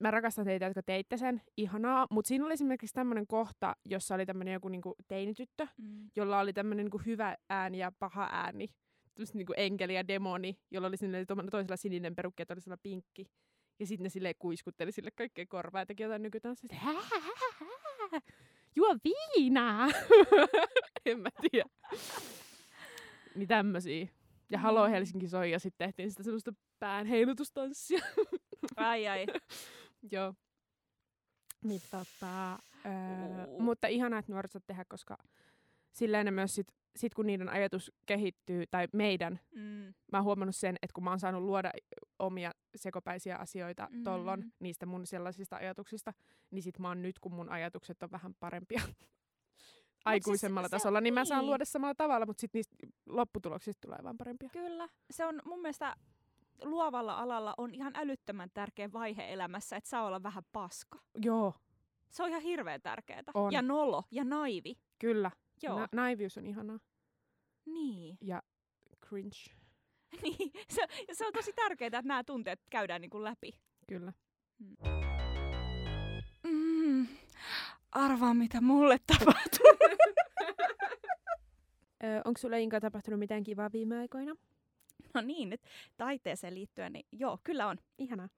[SPEAKER 4] mä rakastan teitä, jotka teitte sen. Ihanaa. Mutta siinä oli esimerkiksi tämmöinen kohta, jossa oli tämmöinen joku niinku teinityttö,
[SPEAKER 3] Mm.
[SPEAKER 4] jolla oli tämmöinen niinku hyvä ääni ja paha ääni. Tämmöistä niinku enkeli ja demoni, jolla oli sinne toisella sininen perukki ja toisella pinkki. Ja sitten ne silleen kuiskutteli sille kaikkeen korvaa ja teki jotain nykytanssia. juo viinaa. en mä tiedä. niin tämmösiä. Ja Halo
[SPEAKER 3] Mm.
[SPEAKER 4] Helsinki soi ja sitten tehtiin sitä semmoista pään heilutustanssia.
[SPEAKER 3] Ai ai.
[SPEAKER 4] Joo. Niin tota, öö,
[SPEAKER 3] Uu.
[SPEAKER 4] mutta ihanaa, että nuoret saa tehdä, koska silleen ne myös sit, sit kun niiden ajatus kehittyy, tai meidän,
[SPEAKER 3] Mm.
[SPEAKER 4] mä oon huomannut sen, että kun mä oon saanut luoda omia sekopäisiä asioita mm. tollon, niistä mun sellaisista ajatuksista, niin sit mä oon nyt, kun mun ajatukset on vähän parempia aikuisemmalla
[SPEAKER 3] se-
[SPEAKER 4] tasolla, niin mä saan
[SPEAKER 3] niin.
[SPEAKER 4] luoda samalla tavalla, mutta sit niistä lopputuloksista tulee vaan parempia.
[SPEAKER 3] Kyllä. Se on mun mielestä luovalla alalla on ihan älyttömän tärkeä vaihe elämässä, että saa olla vähän paska.
[SPEAKER 4] Joo,
[SPEAKER 3] Se on ihan hirveän tärkeää.
[SPEAKER 4] On.
[SPEAKER 3] Ja nolo ja naivi.
[SPEAKER 4] kyllä.
[SPEAKER 3] Joo.
[SPEAKER 4] Na- naivius on ihanaa.
[SPEAKER 3] Niin.
[SPEAKER 4] Ja cringe,
[SPEAKER 3] niin. Se, se on tosi tärkeää, että nämä tunteet käydään niinku läpi.
[SPEAKER 4] kyllä.
[SPEAKER 3] Mm. Arvaa, mitä mulle tapahtuu.
[SPEAKER 4] Onko sulle Inka tapahtunut mitään kivaa viime aikoina?
[SPEAKER 3] no niin, nyt taiteeseen liittyen, niin joo, kyllä on.
[SPEAKER 4] Ihanaa.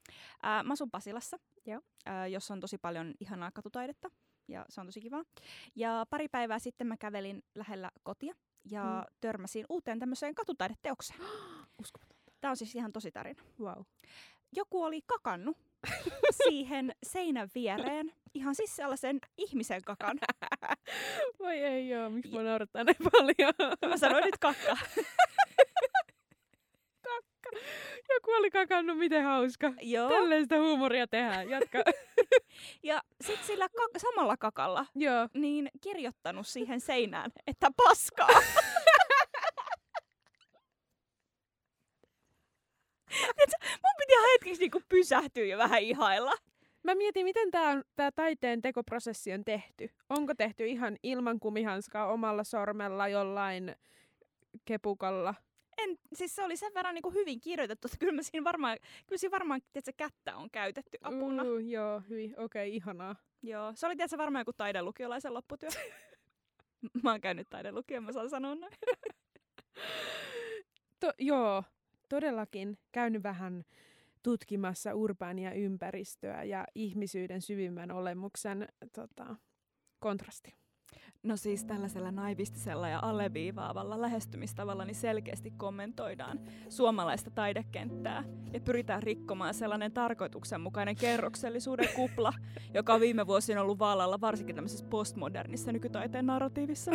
[SPEAKER 3] Ää, mä asun Pasilassa,
[SPEAKER 4] Joo.
[SPEAKER 3] ää, jossa on tosi paljon ihanaa katutaidetta ja se on tosi kivaa. Ja pari päivää sitten mä kävelin lähellä kotia ja
[SPEAKER 4] Mm.
[SPEAKER 3] törmäsin uuteen tämmöiseen katutaideteokseen.
[SPEAKER 4] Uskomatonta.
[SPEAKER 3] Tämä on siis ihan tosi tarina.
[SPEAKER 4] Wow.
[SPEAKER 3] Joku oli kakannut siihen seinän viereen, ihan siis sellaisen ihmisen kakan.
[SPEAKER 4] Voi ei joo, miksi mä naurattaa näin paljon?
[SPEAKER 3] Mä sanoin nyt kakka.
[SPEAKER 4] Joku oli kakannut, miten hauska.
[SPEAKER 3] Joo.
[SPEAKER 4] Tälleen sitä huumoria tehdään. Jatka.
[SPEAKER 3] Ja sit sillä ka- samalla kakalla
[SPEAKER 4] joo.
[SPEAKER 3] niin kirjoittanut siihen seinään, että paskaa. Mun piti ihan hetkeksi niinku pysähtyä ja vähän ihailla.
[SPEAKER 4] Mä mietin, miten tämä tää taiteen tekoprosessi on tehty. Onko tehty ihan ilman kumihanskaa omalla sormella jollain kepukalla?
[SPEAKER 3] En, siis se oli sen verran niin kuin hyvin kirjoitettu, että kyllä, mä siinä varmaan, kyllä siinä varmaan että se kättä on käytetty apuna.
[SPEAKER 4] Uh, joo, hyvin. Okei, okay, ihanaa.
[SPEAKER 3] Joo, se oli tietysti varmaan joku taidelukiolaisen lopputyö. mä oon käynyt taidelukion, mä saan sanoa näin.
[SPEAKER 4] To, joo, todellakin käynyt vähän tutkimassa urbaania ympäristöä ja ihmisyyden syvimmän olemuksen tota, kontrasti.
[SPEAKER 3] No siis tällaisella naivistisella ja alleviivaavalla lähestymistavalla niin selkeästi kommentoidaan suomalaista taidekenttää ja pyritään rikkomaan sellainen tarkoituksenmukainen kerroksellisuuden kupla, joka on viime vuosina ollut vallalla varsinkin tämmöisessä postmodernissa nykytaiteen narratiivissa.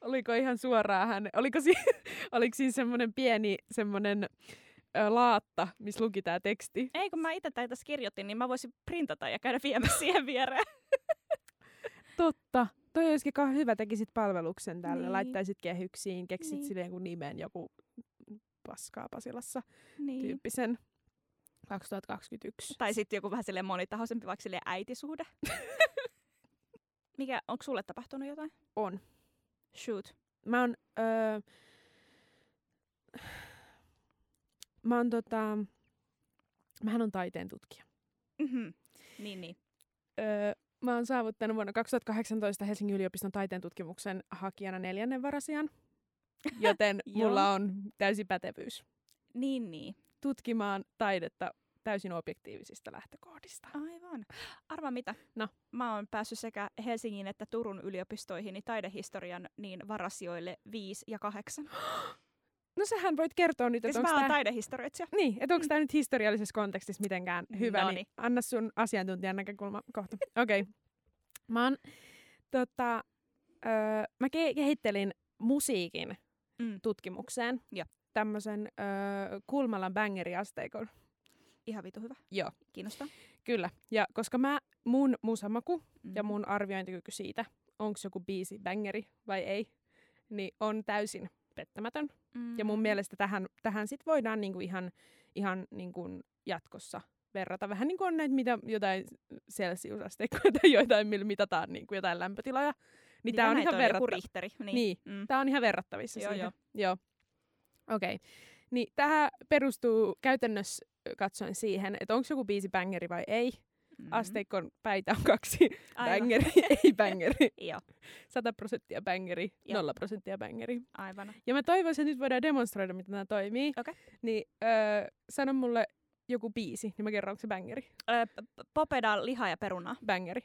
[SPEAKER 4] Oliko ihan suoraan hän, oliko, si- oliko siinä semmoinen pieni semmoinen ö, laatta, missä luki tämä teksti?
[SPEAKER 3] Ei, kun mä itse tätä tässä kirjoitin, niin mä voisin printata ja käydä viemässä siihen viereen.
[SPEAKER 4] Totta. Toi olisikin hyvä, tekisit palveluksen tälle,
[SPEAKER 3] Niin.
[SPEAKER 4] laittaisit kehyksiin, keksit
[SPEAKER 3] Niin.
[SPEAKER 4] niin. silleen kuin nimen joku paskaa Pasilassa
[SPEAKER 3] niin.
[SPEAKER 4] tyyppisen 2021.
[SPEAKER 3] Tai sitten joku vähän silleen monitahoisempi, vaikka silleen äitisuhde. Mikä, onko sulle tapahtunut jotain?
[SPEAKER 4] On.
[SPEAKER 3] Shoot.
[SPEAKER 4] Mä oon, öö, mä oon tota, mähän on taiteen tutkija.
[SPEAKER 3] Mm-hmm. Niin, niin.
[SPEAKER 4] Öö, mä oon saavuttanut vuonna 2018 Helsingin yliopiston taiteen tutkimuksen hakijana neljännen varasijan, joten mulla on täysi pätevyys
[SPEAKER 3] Niin, niin.
[SPEAKER 4] tutkimaan taidetta täysin objektiivisista lähtökohdista.
[SPEAKER 3] Aivan. Arva mitä?
[SPEAKER 4] No.
[SPEAKER 3] Mä oon päässyt sekä Helsingin että Turun yliopistoihin niin taidehistorian niin varasijoille 5 ja 8.
[SPEAKER 4] No sähän voit kertoa nyt,
[SPEAKER 3] Siis
[SPEAKER 4] että
[SPEAKER 3] mä
[SPEAKER 4] onko tämä...
[SPEAKER 3] taidehistorioitsija.
[SPEAKER 4] Niin, että onko tämä nyt historiallisessa kontekstissa mitenkään hyvä,
[SPEAKER 3] Noniin.
[SPEAKER 4] niin anna sun asiantuntijan näkökulma kohta. Okei. Okay. Mä oon, tota, öö, mä ke- kehittelin musiikin
[SPEAKER 3] Mm.
[SPEAKER 4] tutkimukseen
[SPEAKER 3] Joo.
[SPEAKER 4] tämmöisen öö, Kulmalan bangeriasteikon.
[SPEAKER 3] Ihan vitu hyvä.
[SPEAKER 4] Joo.
[SPEAKER 3] Kiinnostaa.
[SPEAKER 4] Kyllä. Ja koska mä, mun musamaku
[SPEAKER 3] Mm.
[SPEAKER 4] ja mun arviointikyky siitä, onko joku biisi bangeri vai ei, niin on täysin pettämätön.
[SPEAKER 3] mm.
[SPEAKER 4] Ja mun mielestä tähän, tähän sit voidaan niinku ihan, ihan niinku jatkossa verrata. Vähän niin kuin on näitä mitä, jotain celsiusasteikkoja tai jotain, millä mitataan niinku jotain lämpötiloja. Niin,
[SPEAKER 3] Niin
[SPEAKER 4] tää on ihan verrattavissa.
[SPEAKER 3] Niin.
[SPEAKER 4] Niin.
[SPEAKER 3] Mm.
[SPEAKER 4] Tää on ihan verrattavissa
[SPEAKER 3] Joo,
[SPEAKER 4] siihen.
[SPEAKER 3] joo.
[SPEAKER 4] Joo. Okei. Okay. Niin tähän perustuu käytännössä katsoen siihen, että onko joku biisi bangeri vai ei.
[SPEAKER 3] Mm.
[SPEAKER 4] Asteikon päitä on kaksi.
[SPEAKER 3] Aivan.
[SPEAKER 4] Bangeri, ei bangeri.
[SPEAKER 3] Joo,
[SPEAKER 4] 100 prosenttia bangeri,
[SPEAKER 3] Joo.
[SPEAKER 4] 0 prosenttia bangeri.
[SPEAKER 3] aivan.
[SPEAKER 4] Ja mä toivoisin, että nyt voidaan demonstroida, miten tämä toimii.
[SPEAKER 3] Okei.
[SPEAKER 4] Niin öö, sano mulle joku biisi, niin mä kerron, onko se bangeri.
[SPEAKER 3] Ö, p- p- Popeda, liha ja perunaa.
[SPEAKER 4] Bangeri.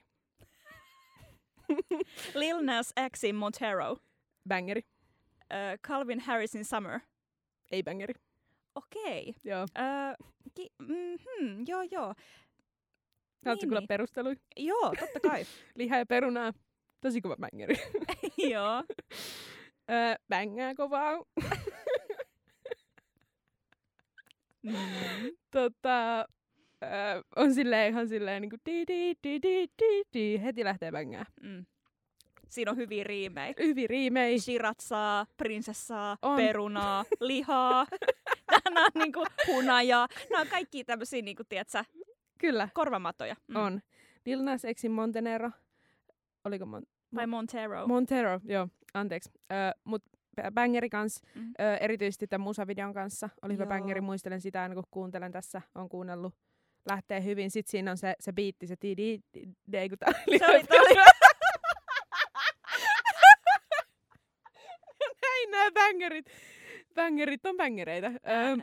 [SPEAKER 3] Lil Nas Xin Montero.
[SPEAKER 4] Bangeri.
[SPEAKER 3] Ö, Calvin Harrisin Summer.
[SPEAKER 4] Ei bangeri.
[SPEAKER 3] Okei.
[SPEAKER 4] Joo.
[SPEAKER 3] Ö, ki- mm-hmm, joo, joo.
[SPEAKER 4] Haluatko
[SPEAKER 3] Niin,
[SPEAKER 4] kuulla
[SPEAKER 3] niin.
[SPEAKER 4] perusteluja?
[SPEAKER 3] Joo, totta kai.
[SPEAKER 4] Liha ja perunaa. Tosi kova bangeri.
[SPEAKER 3] joo.
[SPEAKER 4] öö, bängää kovaa.
[SPEAKER 3] Mm.
[SPEAKER 4] tota, öö, on silleen ihan silleen niinku di di di di di di. Heti lähtee bängää.
[SPEAKER 3] Mm. Siinä on hyviä riimejä.
[SPEAKER 4] Hyvin riimei.
[SPEAKER 3] Shiratsaa, prinsessaa,
[SPEAKER 4] On.
[SPEAKER 3] perunaa, lihaa. Nämä on niinku hunajaa. Nämä on kaikki tämmöisiä, niinku, tiedätkö,
[SPEAKER 4] Kyllä,
[SPEAKER 3] korvamatoja. Mm.
[SPEAKER 4] on. Lil Nas Xin Montenero. Oliko Mon-
[SPEAKER 3] Vai Montero.
[SPEAKER 4] Montero, joo, anteeksi. Öö, mut bangeri kans,
[SPEAKER 3] Mm.
[SPEAKER 4] öö, erityisesti tämän musavideon kanssa. Oli hyvä
[SPEAKER 3] Joo.
[SPEAKER 4] bangeri, muistelen sitä aina kun kuuntelen tässä, on kuunnellut. Lähtee hyvin. Sitten siinä on se, se biitti, se ti di di kun tää oli
[SPEAKER 3] Se oli.
[SPEAKER 4] Näin nää bangerit. Bangerit on bangereita. Öö,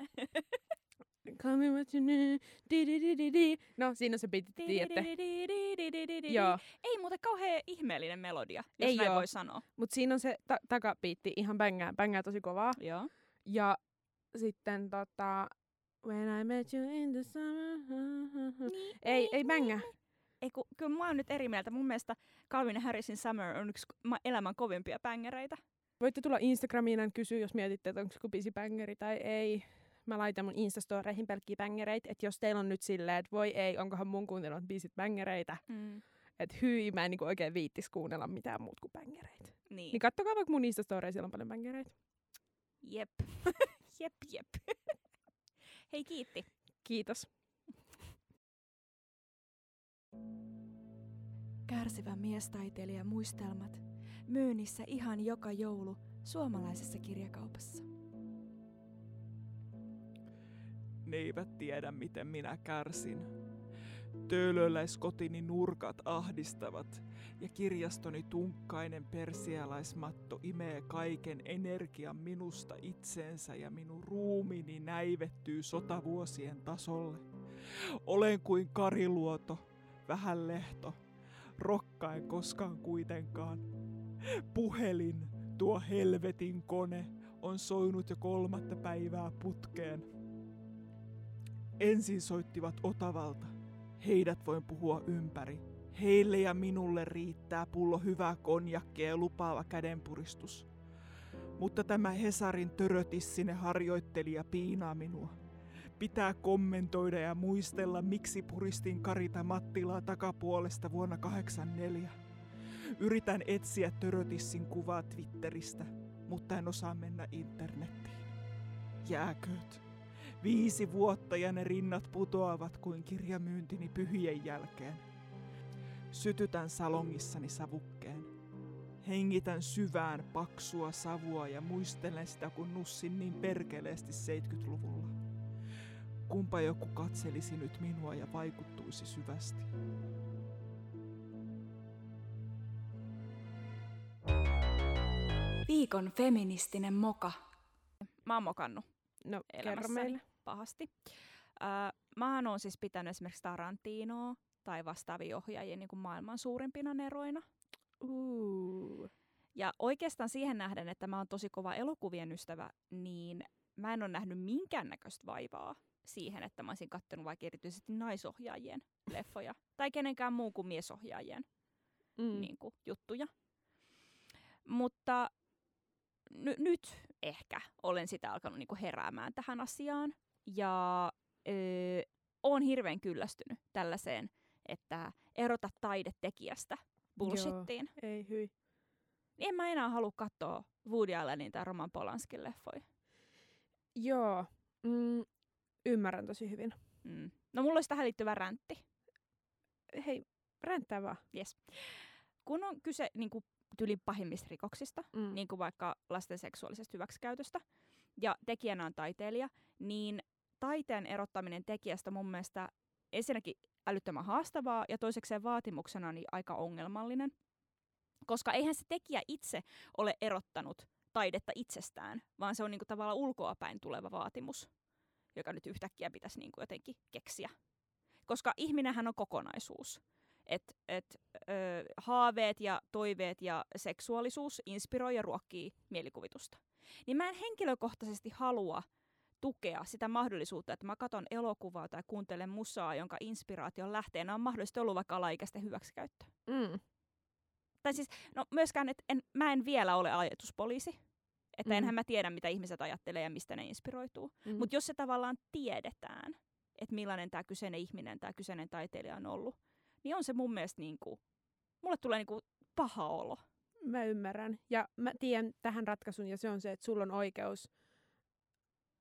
[SPEAKER 4] Call me what you need. Di, di, di, di. No, siinä se biitti, tiedätte. Joo,
[SPEAKER 3] Ei muuten kauhean ihmeellinen melodia, jos
[SPEAKER 4] Ei
[SPEAKER 3] näin
[SPEAKER 4] oo.
[SPEAKER 3] voi sanoa.
[SPEAKER 4] mutta siinä on se ta- takabiitti ihan bängää, bängää tosi kovaa.
[SPEAKER 3] Joo.
[SPEAKER 4] Ja sitten tota... When I met you in the summer...
[SPEAKER 3] Niin,
[SPEAKER 4] Ei, ei bängää.
[SPEAKER 3] Ei, ku, kyllä mä oon nyt eri mieltä. Mun mielestä Calvin Harrisin Summer on yksi elämän kovimpia bängereitä.
[SPEAKER 4] Voitte tulla Instagramiin ja kysyä, jos mietitte, että onko joku biisi bängeri tai ei. Mä laitan mun Instastoreihin pelkkiä bängereitä. Että jos teillä on nyt silleen, että voi ei, onkohan mun kuuntelemat biisit bängereitä.
[SPEAKER 3] Mm.
[SPEAKER 4] Että hyi, mä en niinku oikein viittis kuunnella mitään muut kuin bängereitä.
[SPEAKER 3] Niin.
[SPEAKER 4] Niin kattokaa vaikka mun Instastoreissa, siellä on paljon bängereitä.
[SPEAKER 3] Jep. jep, jep. Hei, kiitti.
[SPEAKER 4] Kiitos.
[SPEAKER 3] Kärsivä miestaiteilija muistelmat myynnissä ihan joka joulu suomalaisessa kirjakaupassa.
[SPEAKER 1] Ne eivät tiedä, miten minä kärsin. Töölöläiskotini nurkat ahdistavat ja kirjastoni tunkkainen persialaismatto imee kaiken energian minusta itseensä ja minun ruumini näivettyy sotavuosien tasolle. Olen kuin kariluoto, vähän lehto, rokkaen koskaan kuitenkaan. Puhelin, tuo helvetin kone, on soinut jo kolmatta päivää putkeen. Ensin soittivat Otavalta. Heidät voin puhua ympäri. Heille ja minulle riittää pullo hyvää konjakkia ja lupaava kädenpuristus. Mutta tämä Hesarin törötissinen harjoittelija piinaa minua. Pitää kommentoida ja muistella, miksi puristin Karita Mattilaa takapuolesta vuonna 84. Yritän etsiä törötissin kuvaa Twitteristä, mutta en osaa mennä internettiin. Jääkööt. Viisi vuotta ja ne rinnat putoavat kuin kirjamyyntini pyhien jälkeen. Sytytän salongissani savukkeen. Hengitän syvään paksua savua ja muistelen sitä, kun nussin niin perkeleesti 70-luvulla. Kumpa joku katselisi nyt minua ja vaikuttuisi syvästi.
[SPEAKER 3] Viikon feministinen moka. Mä oon mokannut
[SPEAKER 4] No, kerro
[SPEAKER 3] elämässäni
[SPEAKER 4] meille.
[SPEAKER 3] Pahasti. Mähän oon siis pitänyt esimerkiksi Tarantinoa tai vastaavia ohjaajia niin kuin maailman suurimpina neroina.
[SPEAKER 4] Uh.
[SPEAKER 3] Ja oikeastaan siihen nähden, että mä oon tosi kova elokuvien ystävä, niin mä en ole nähnyt minkäännäköistä vaivaa siihen, että mä olisin katsonut vaikka erityisesti naisohjaajien leffoja. Tai kenenkään muun kuin miesohjaajien
[SPEAKER 4] Mm.
[SPEAKER 3] niin kuin, juttuja. Mutta n- nyt ehkä olen sitä alkanut niin kuin heräämään tähän asiaan. Ja öö, olen hirveän kyllästynyt tällaiseen, että erota taidetekijästä bullshittiin.
[SPEAKER 4] Ei hyi.
[SPEAKER 3] Niin en mä enää halua katsoa Woody Allenin tai Roman Polanskin leffoja.
[SPEAKER 4] Joo. Mm, ymmärrän tosi hyvin.
[SPEAKER 3] Mm. No mulla olisi tähän liittyvä räntti.
[SPEAKER 4] Hei, ränttää vaan.
[SPEAKER 3] Yes. Kun on kyse niin kuin, tyli pahimmista rikoksista,
[SPEAKER 4] Mm.
[SPEAKER 3] niin kuin vaikka lasten seksuaalisesta hyväksikäytöstä, ja tekijänä on taiteilija, niin taiteen erottaminen tekijästä mun mielestä ensinnäkin älyttömän haastavaa, ja toisekseen vaatimuksena niin aika ongelmallinen. Koska eihän se tekijä itse ole erottanut taidetta itsestään, vaan se on niinku tavallaan ulkoapäin tuleva vaatimus, joka nyt yhtäkkiä pitäisi niinku jotenkin keksiä. Koska ihminenhän on kokonaisuus. Et, et, ö, haaveet ja toiveet ja seksuaalisuus inspiroi ja ruokkii mielikuvitusta. Niin mä en henkilökohtaisesti halua tukea sitä mahdollisuutta, että mä katson elokuvaa tai kuuntelen musaa, jonka inspiraation lähteenä on mahdollisesti ollut vaikka alaikäisten hyväksikäyttö.
[SPEAKER 4] Mm.
[SPEAKER 3] Tai siis, no myöskään, että en, mä en vielä ole ajatuspoliisi. Että
[SPEAKER 4] Mm.
[SPEAKER 3] enhän mä tiedä, mitä ihmiset ajattelee ja mistä ne inspiroituu.
[SPEAKER 4] Mm.
[SPEAKER 3] Mutta jos se tavallaan tiedetään, että millainen tämä kyseinen ihminen, tämä kyseinen taiteilija on ollut, niin on se mun mielestä niinku, mulle tulee niinku paha olo.
[SPEAKER 4] Mä ymmärrän. Ja mä tiedän tähän ratkaisun, ja se on se, että sulla on oikeus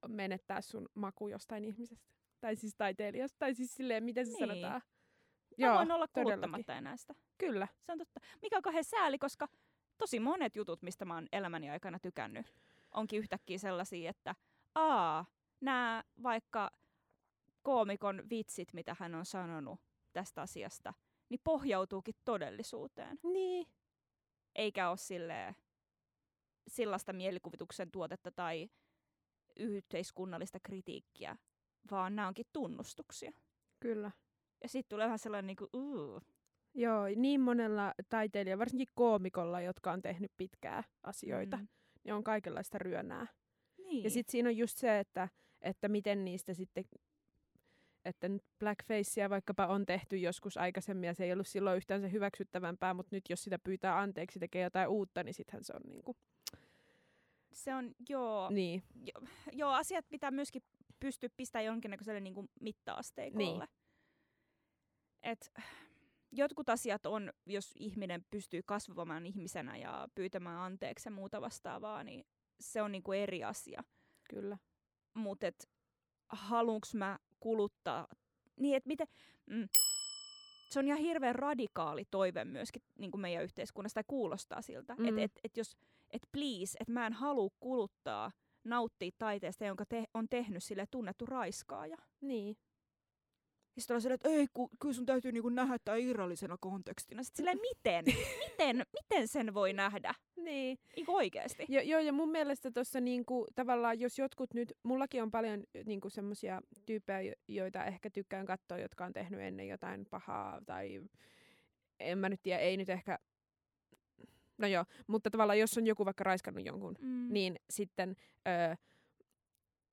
[SPEAKER 4] menettää sun maku jostain ihmisestä. Tai siis taiteilijasta. Tai siis silleen, miten se
[SPEAKER 3] Niin.
[SPEAKER 4] sanotaan.
[SPEAKER 3] Mä voin olla
[SPEAKER 4] todellakin.
[SPEAKER 3] kuluttamatta enää sitä.
[SPEAKER 4] Kyllä.
[SPEAKER 3] Se on totta. Mikä on kauhean sääli, koska tosi monet jutut, mistä mä oon elämäni aikana tykännyt, onkin yhtäkkiä sellaisia, että aa, nämä vaikka koomikon vitsit, mitä hän on sanonut tästä asiasta, niin pohjautuukin todellisuuteen.
[SPEAKER 4] Niin.
[SPEAKER 3] Eikä ole silleen sellaista mielikuvituksen tuotetta tai yhteiskunnallista kritiikkiä, vaan nämä onkin tunnustuksia.
[SPEAKER 4] Kyllä.
[SPEAKER 3] Ja sitten tulee vähän sellainen niinku, uu,
[SPEAKER 4] Joo, niin monella taiteilijalla, varsinkin koomikolla, jotka on tehnyt pitkää asioita,
[SPEAKER 3] Mm.
[SPEAKER 4] niin on kaikenlaista ryönää.
[SPEAKER 3] Niin.
[SPEAKER 4] Ja sitten siinä on just se, että, että miten niistä sitten, että nyt blackfacea vaikkapa on tehty joskus aikaisemmin ja se ei ollut silloin yhtään se hyväksyttävämpää, mutta nyt jos sitä pyytää anteeksi tekee jotain uutta, niin sittenhän se on niinku,
[SPEAKER 3] se on, joo,
[SPEAKER 4] niin,
[SPEAKER 3] jo, joo, asiat pitää myöskin pystyä pistämään jonkinnäköiselle niin kuin mitta-asteikolle.
[SPEAKER 4] Niin.
[SPEAKER 3] Et, jotkut asiat on, jos ihminen pystyy kasvamaan ihmisenä ja pyytämään anteeksi ja muuta vastaavaa, niin se on niin kuin eri asia.
[SPEAKER 4] kyllä.
[SPEAKER 3] Mutta et, haluanko mä kuluttaa, niin että miten, mm, se on ihan hirveän radikaali toive myöskin niin kuin meidän yhteiskunnassa, tai kuulostaa siltä,
[SPEAKER 4] Mm.
[SPEAKER 3] että et, et jos, et please, että mä en halua kuluttaa, nauttia taiteesta, jonka te, on tehnyt sille tunnettu raiskaaja.
[SPEAKER 4] Niin.
[SPEAKER 1] Ja sitten on silleen, että ei, ku, kyllä sun täytyy niinku nähdä tämä irrallisena kontekstina.
[SPEAKER 3] Sitten silleen, miten, miten, miten sen voi nähdä?
[SPEAKER 4] Niin.
[SPEAKER 3] Niin oikeesti.
[SPEAKER 4] Jo, joo, ja mun mielestä tuossa niinku, tavallaan, jos jotkut nyt, mullakin on paljon niinku, semmoisia tyyppejä, jo- joita ehkä tykkään katsoa, jotka on tehnyt ennen jotain pahaa, tai en mä nyt tiedä, ei nyt ehkä, no joo, mutta tavallaan jos on joku vaikka raiskannut jonkun,
[SPEAKER 3] Mm.
[SPEAKER 4] niin sitten, öö,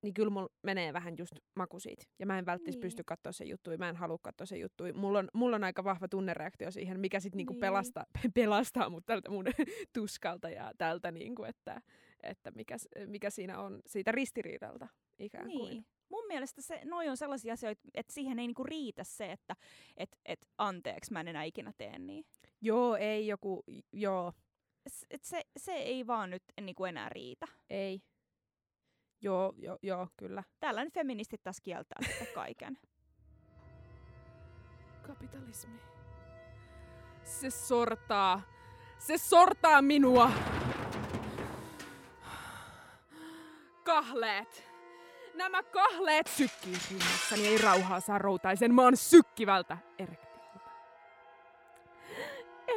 [SPEAKER 4] niin kyllä mulla menee vähän just maku siitä. Ja mä en välttis
[SPEAKER 3] Niin.
[SPEAKER 4] pysty katsoa se juttu, mä en halua katsoa se juttu. Mulla on, mulla on aika vahva tunnereaktio siihen, mikä sitten niinku
[SPEAKER 3] Niin.
[SPEAKER 4] pelastaa, pelastaa mut tältä mun tuskalta ja tältä, niinku, että, että mikä, mikä siinä on siitä ristiriidalta ikään kuin.
[SPEAKER 3] Niin. Mun mielestä se, noi on sellaisia asioita, että siihen ei niinku riitä se, että et, et, anteeksi, mä en enää ikinä tee niin.
[SPEAKER 4] Joo, ei joku, joo,
[SPEAKER 3] Et se, se ei vaan nyt niinku enää riitä.
[SPEAKER 4] ei. Joo, joo, joo, kyllä.
[SPEAKER 3] Tällainen feministit taas kieltää sitten kaiken.
[SPEAKER 4] Kapitalismi. Se sortaa. Se sortaa minua. Kahleet. Nämä kahleet sykkii rinnassani, ei rauhaa saa routaisen maan sykkivältä erektiolta.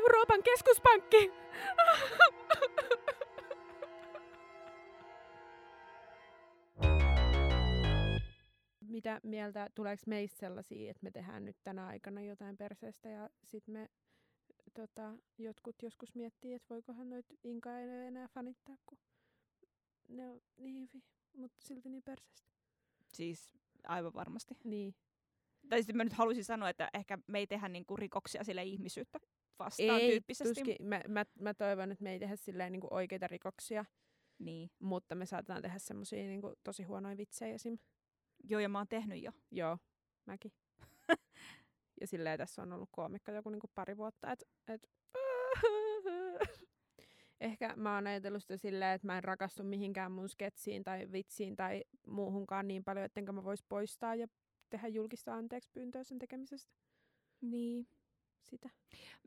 [SPEAKER 4] Euroopan keskuspankki! Mitä mieltä, tuleeko meistä sellaisia, että me tehdään nyt tänä aikana jotain perseestä ja sitten me tota, jotkut joskus miettii, että voikohan noita Inka ei enää fanittaa, kun ne on niin hyviä, mutta silti niin perseestä.
[SPEAKER 3] Siis aivan varmasti.
[SPEAKER 4] Niin.
[SPEAKER 3] Tai sitten mä nyt haluaisin sanoa, että ehkä me ei tehdä niinku rikoksia sille ihmisyyttä vastaan
[SPEAKER 4] Ei,
[SPEAKER 3] tyyppisesti.
[SPEAKER 4] tuskin. Mä, mä, mä, toivon, että me ei tehdä silleen niin oikeita rikoksia,
[SPEAKER 3] Niin.
[SPEAKER 4] mutta me saatetaan tehdä semmoisia niin tosi huonoja vitsejä esim.
[SPEAKER 3] Joo, ja mä oon tehnyt jo.
[SPEAKER 4] Joo, mäkin. ja silleen tässä on ollut koomikko joku niin pari vuotta, että et, ehkä mä oon ajatellut sitä silleen, että mä en rakastu mihinkään mun sketsiin tai vitsiin tai muuhunkaan niin paljon, ettenkö mä vois poistaa ja tehdä julkista anteeksi pyyntöä sen tekemisestä.
[SPEAKER 3] Niin.
[SPEAKER 4] Sitä.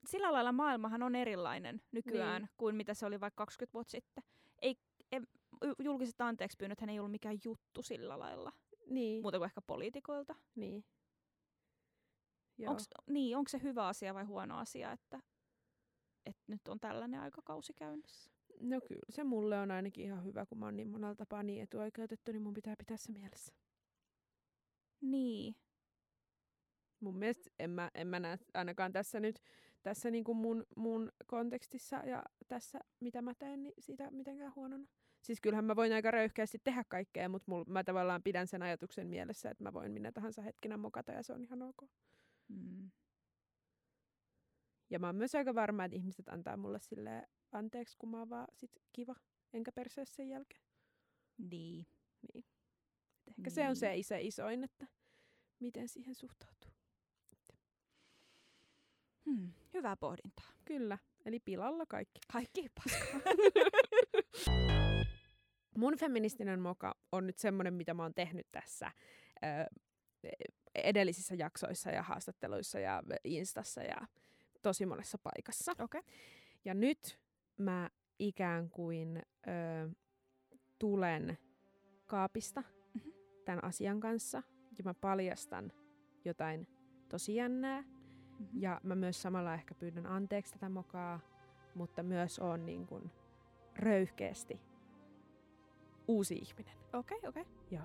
[SPEAKER 3] Sillä lailla maailmahan on erilainen nykyään
[SPEAKER 4] Niin.
[SPEAKER 3] kuin mitä se oli vaikka 20 vuotta sitten. Ei, ei, ju- julkiset anteeksi pyynnöthän ei ollut mikään juttu sillä lailla,
[SPEAKER 4] Niin,
[SPEAKER 3] muuta kuin ehkä poliitikoilta.
[SPEAKER 4] niin.
[SPEAKER 3] Onks, niin, onko se hyvä asia vai huono asia, että, että nyt on tällainen aikakausi käynnissä?
[SPEAKER 4] No kyllä, se mulle on ainakin ihan hyvä, kun mä oon niin monella tapaa niin etuoikeutettu, niin mun pitää pitää se mielessä.
[SPEAKER 3] Niin.
[SPEAKER 4] Mun mielestä en mä, en mä näe ainakaan tässä nyt tässä niinku mun, mun kontekstissa ja tässä mitä mä teen, niin siitä mitenkään huonona. Siis kyllähän mä voin aika röyhkeästi tehdä kaikkea, mutta mul, mä tavallaan pidän sen ajatuksen mielessä, että mä voin minä tahansa hetkinä mokata ja se on ihan ok.
[SPEAKER 3] Mm.
[SPEAKER 4] Ja mä oon myös aika varma, että ihmiset antaa mulle sille anteeksi, kun mä oon vaan sit kiva, enkä persee sen jälkeen.
[SPEAKER 3] Niin.
[SPEAKER 4] Et ehkä se on se
[SPEAKER 3] Niin.
[SPEAKER 4] iso isoin, että miten siihen suhtautuu.
[SPEAKER 3] Hmm. Hyvää pohdintaa.
[SPEAKER 4] Kyllä, eli pilalla kaikki.
[SPEAKER 3] Kaikki paskaa.
[SPEAKER 4] mun feministinen moka on nyt semmoinen, mitä mä oon tehnyt tässä ö, edellisissä jaksoissa ja haastatteluissa ja Instassa ja tosi monessa paikassa.
[SPEAKER 3] Okei.
[SPEAKER 4] Ja nyt mä ikään kuin ö, tulen kaapista
[SPEAKER 3] Mhm.
[SPEAKER 4] tämän asian kanssa ja mä paljastan jotain tosi jännää.
[SPEAKER 3] Mhm.
[SPEAKER 4] Ja mä myös samalla ehkä pyydän anteeksi tätä mokaa, mutta myös on niin kuin röyhkeästi uusi ihminen.
[SPEAKER 3] Okei, okei.
[SPEAKER 4] Joo.